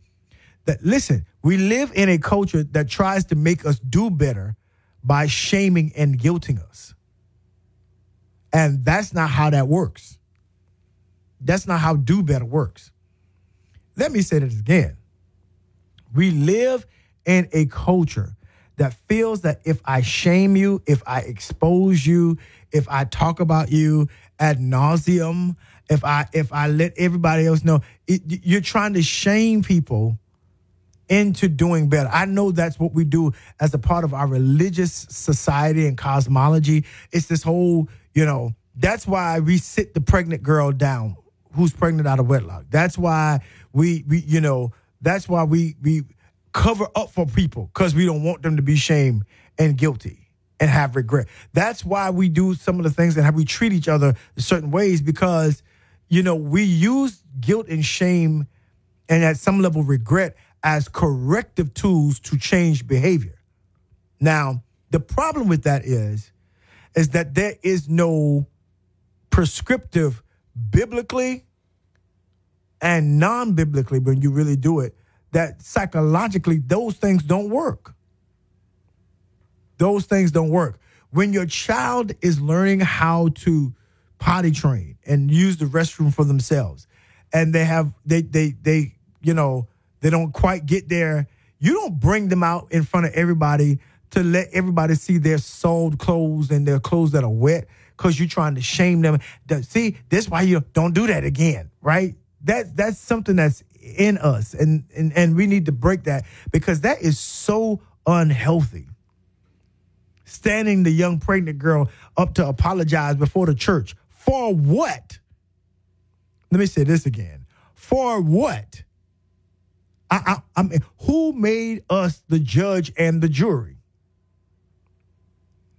that, listen, we live in a culture that tries to make us do better by shaming and guilting us. And that's not how that works. That's not how do better works. Let me say this again. We live in a culture that feels that if I shame you, if I expose you, if I talk about you ad nauseum, if I if I let everybody else know, it, you're trying to shame people into doing better. I know that's what we do as a part of our religious society and cosmology. It's this whole, you know, that's why we sit the pregnant girl down who's pregnant out of wedlock. That's why we, we you know, that's why we we cover up for people because we don't want them to be shamed and guilty and have regret. That's why we do some of the things and how we treat each other certain ways because, you know, we use guilt and shame and at some level regret as corrective tools to change behavior. Now, The problem with that is, is that there is no prescriptive biblically and non-biblically when you really do it that psychologically those things don't work those things don't work when your child is learning how to potty train and use the restroom for themselves and they have they they they you know they don't quite get there you don't bring them out in front of everybody to let everybody see their soiled clothes and their clothes that are wet because you're trying to shame them. See, that's why you don't do that again, right? That that's something that's in us, and and and we need to break that because that is so unhealthy. Standing the young pregnant girl up to apologize before the church for what? Let me say this again. For what? I, I, I mean, who made us the judge and the jury?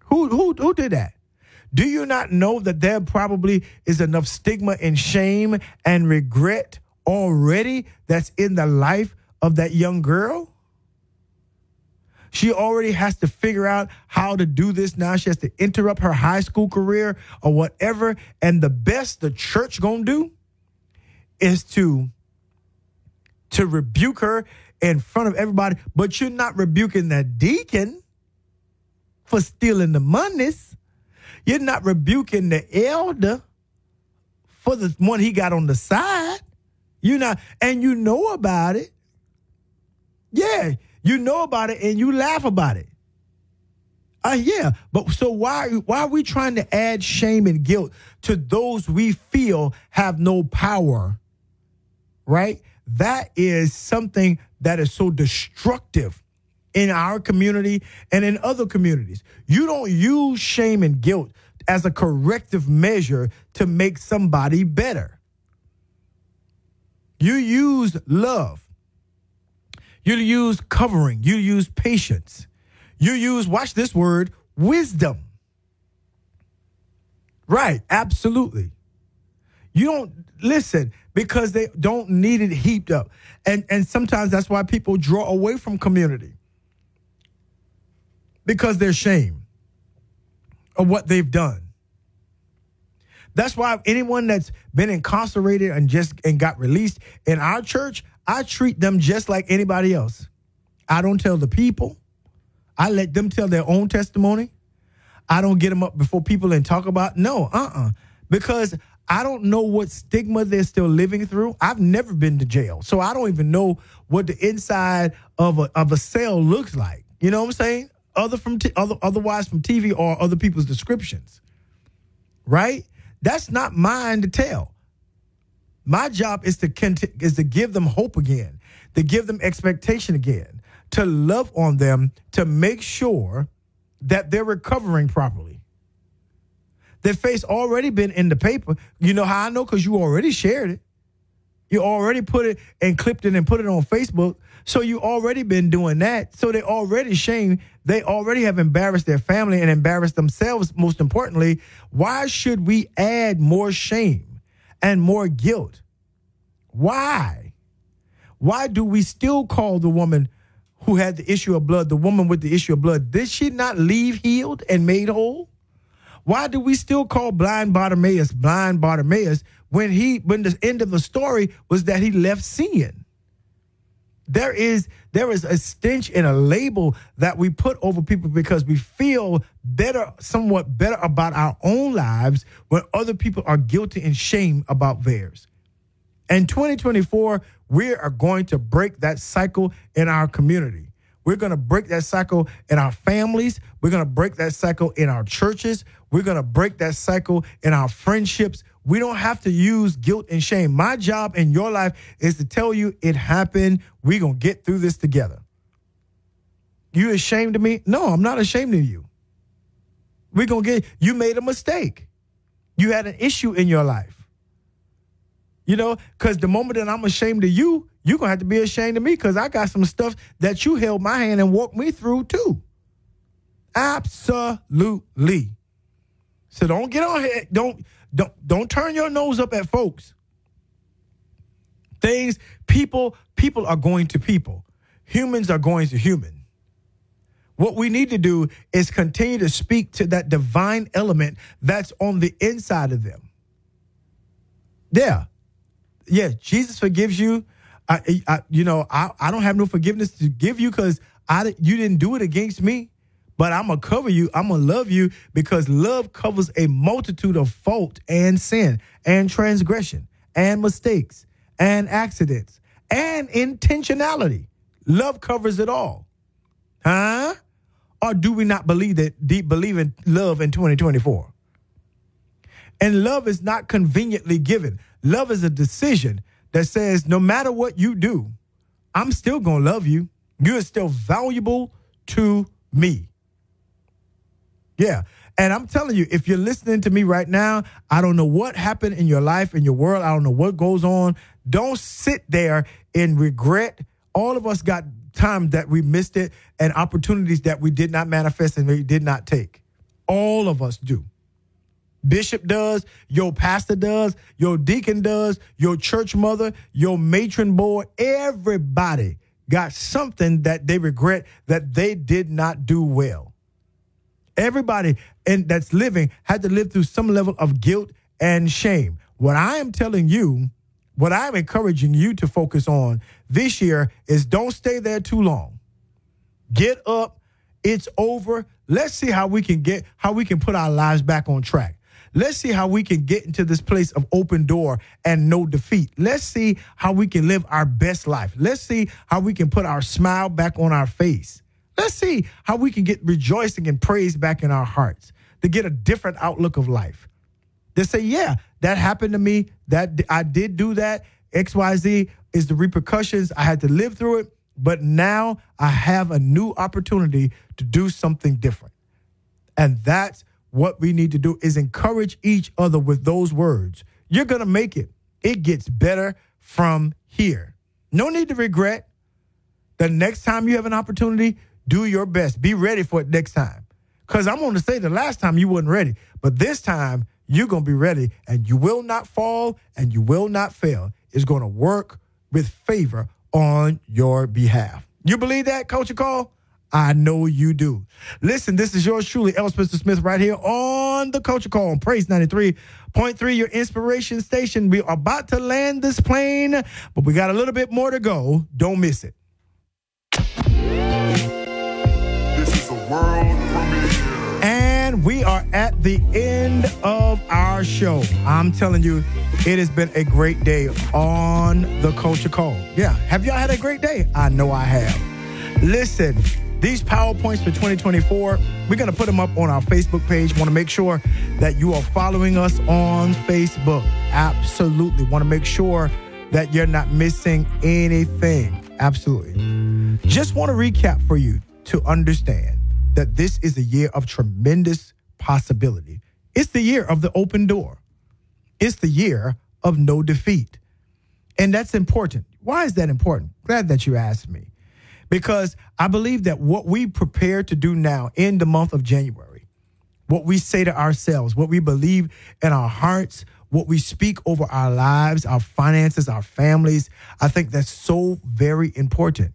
Who who who did that? Do you not know that there probably is enough stigma and shame and regret already that's in the life of that young girl? She already has to figure out how to do this now. She has to interrupt her high school career or whatever. And the best the church gonna do is to to rebuke her in front of everybody, but you're not rebuking that deacon for stealing the monies. You're not rebuking the elder for the one he got on the side. You're not, and you know about it. Yeah, you know about it and you laugh about it. Uh, yeah, but so why why are we trying to add shame and guilt to those we feel have no power? Right? That is something that is so destructive in our community and in other communities. You don't use shame and guilt as a corrective measure to make somebody better. You use love. You use covering. You use patience. You use, watch this word, wisdom. Right, absolutely. You don't listen because they don't need it heaped up. And and sometimes that's why people draw away from community. Because they're ashamed of what they've done. That's why anyone that's been incarcerated and just and got released in our church, I treat them just like anybody else. I don't tell the people. I let them tell their own testimony. I don't get them up before people and talk about no, uh-uh. Because I don't know what stigma they're still living through. I've never been to jail. So I don't even know what the inside of a of a cell looks like. You know what I'm saying? Other from t- other otherwise from TV or other people's descriptions. Right? That's not mine to tell. My job is to cont- is to give them hope again, to give them expectation again, to love on them, to make sure that they're recovering properly. Their face already been in the paper. You know how I know? Because you already shared it. You already put it and clipped it and put it on Facebook. So you already been doing that. So they already shame. They already have embarrassed their family and embarrassed themselves. Most importantly, why should we add more shame and more guilt? Why? Why do we still call the woman who had the issue of blood the woman with the issue of blood? Did she not leave healed and made whole? Why do we still call blind Bartimaeus blind Bartimaeus when he when the end of the story was that he left seeing? There is there is a stench and a label that we put over people because we feel better, somewhat better about our own lives when other people are guilty and shame about theirs. In 2024, we are going to break that cycle in our community. We're going to break that cycle in our families. We're going to break that cycle in our churches. We're going to break that cycle in our friendships. We don't have to use guilt and shame. My job in your life is to tell you it happened. We're going to get through this together. You ashamed of me? No, I'm not ashamed of you. We're going to get, you made a mistake. You had an issue in your life. You know, because the moment that I'm ashamed of you, you're going to have to be ashamed of me because I got some stuff that you held my hand and walked me through too. Absolutely. So don't get on here. Don't don't don't turn your nose up at folks. Things people people are going to people. Humans are going to human. What we need to do is continue to speak to that divine element that's on the inside of them. Yeah. Yeah, Jesus forgives you. I, I you know, I, I don't have no forgiveness to give you because I you didn't do it against me. But I'm gonna cover you. I'm gonna love you because love covers a multitude of fault and sin and transgression and mistakes and accidents and intentionality. Love covers it all. Huh? Or do we not believe that deep believe in love in 2024? And love is not conveniently given. Love is a decision that says no matter what you do, I'm still to love you. You're still valuable to me. Yeah. And I'm telling you, if you're listening to me right now, I don't know what happened in your life, in your world. I don't know what goes on. Don't sit there in regret. All of us got time that we missed it and opportunities that we did not manifest and we did not take. All of us do. Bishop does, your pastor does, your deacon does, your church mother, your matron board, everybody got something that they regret that they did not do well. Everybody and that's living had to live through some level of guilt and shame. What I am telling you, what I'm encouraging you to focus on this year is don't stay there too long. Get up. It's over. Let's see how we can get how we can put our lives back on track. Let's see how we can get into this place of open door and no defeat. Let's see how we can live our best life. Let's see how we can put our smile back on our face. Let's see how we can get rejoicing and praise back in our hearts to get a different outlook of life. To say, yeah, that happened to me. That I did do that. XYZ is the repercussions. I had to live through it, but now I have a new opportunity to do something different. And that's what we need to do is encourage each other with those words. You're going to make it. It gets better from here. No need to regret. The next time you have an opportunity, do your best. Be ready for it next time. Because I'm going to say the last time you wasn't ready, but this time you're going to be ready and you will not fall and you will not fail. It's going to work with favor on your behalf. You believe that, Culture Call? I know you do. Listen, this is yours truly. Spencer Smith, right here on the Culture Call on Praise 93.3, your inspiration station. We're about to land this plane, but we got a little bit more to go. Don't miss it. We are at the end of our show. I'm telling you, it has been a great day on the Culture Call. Yeah. Have y'all had a great day? I know I have. Listen, these PowerPoints for 2024, we're going to put them up on our Facebook page. Want to make sure that you are following us on Facebook. Absolutely. Want to make sure that you're not missing anything. Absolutely. Just want to recap for you to understand that this is a year of tremendous possibility. It's the year of the open door. It's the year of no defeat. And that's important. Why is that important? Glad that you asked me because I believe that what we prepare to do now in the month of January, what we say to ourselves, what we believe in our hearts, what we speak over our lives, our finances, our families, I think that's so very important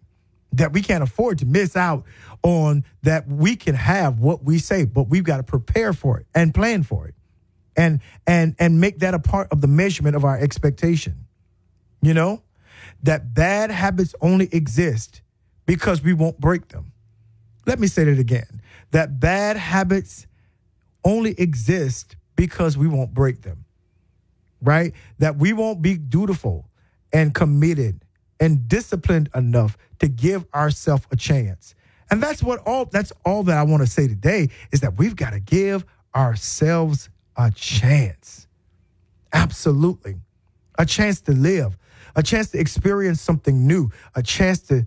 that we can't afford to miss out on that we can have what we say, but we've got to prepare for it and plan for it and and and make that a part of the measurement of our expectation. You know? That bad habits only exist because we won't break them. Let me say that again that bad habits only exist because we won't break them, right? That we won't be dutiful and committed and disciplined enough to give ourselves a chance. And that's what all that's all that I want to say today is that we've got to give ourselves a chance. Absolutely. A chance to live, a chance to experience something new, a chance to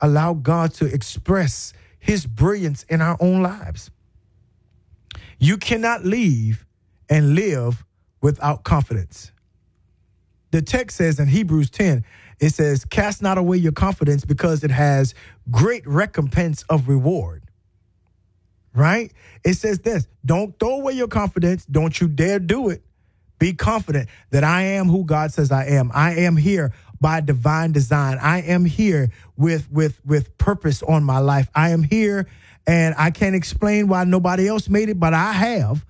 allow God to express his brilliance in our own lives. You cannot leave and live without confidence. The text says in Hebrews 10, it says, Cast not away your confidence because it has great recompense of reward. Right? It says this don't throw away your confidence. Don't you dare do it. Be confident that I am who God says I am. I am here by divine design. I am here with with with purpose on my life. I am here And I can't explain why nobody else made it, but I have.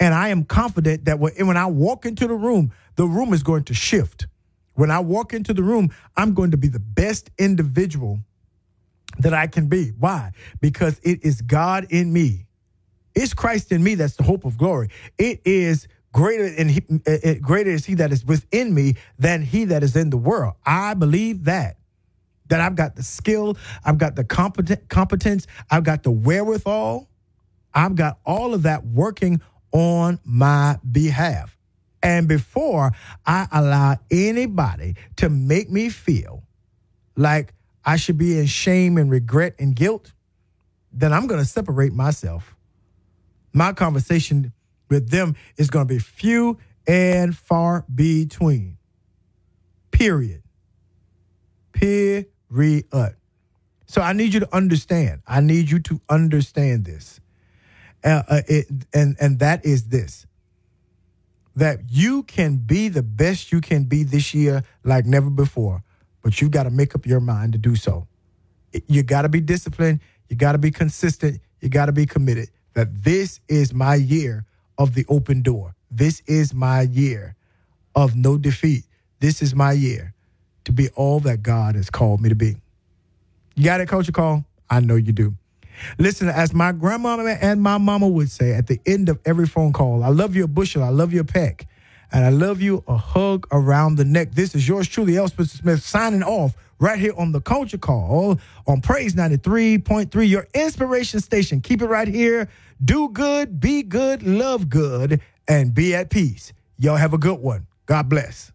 And I am confident that when when I walk into the room, the room is going to shift. When I walk into the room, I'm going to be the best individual that I can be. Why? Because it is God in me. It's Christ in me that's the hope of glory. It is greater and he, uh, uh, greater is he that is within me than he that is in the world. I believe that that I've got the skill, I've got the competent competence, I've got the wherewithal, I've got all of that working on my behalf. And before I allow anybody to make me feel like I should be in shame and regret and guilt, then I'm going to separate myself. My conversation with them is going to be few and far between. Period. Period. So I need you to understand. I need you to understand this. Uh, uh, it, and and that is this that you can be the best you can be this year like never before but you got to make up your mind to do so. You got to be disciplined you got to be consistent you got to be committed that this is my year of the open door. This is my year of no defeat. This is my year to be all that god has called me to be. You got it culture call i know you do Listen, as my grandmama and my mama would say at the end of every phone call, I love you a bushel, I love you a peck, and I love you a hug around the neck. This is yours truly, L Spencer Smith, signing off right here on the Culture Call on Praise 93.3, your inspiration station. Keep it right here. Do good, be good, love good, and be at peace. Y'all have a good one. God bless.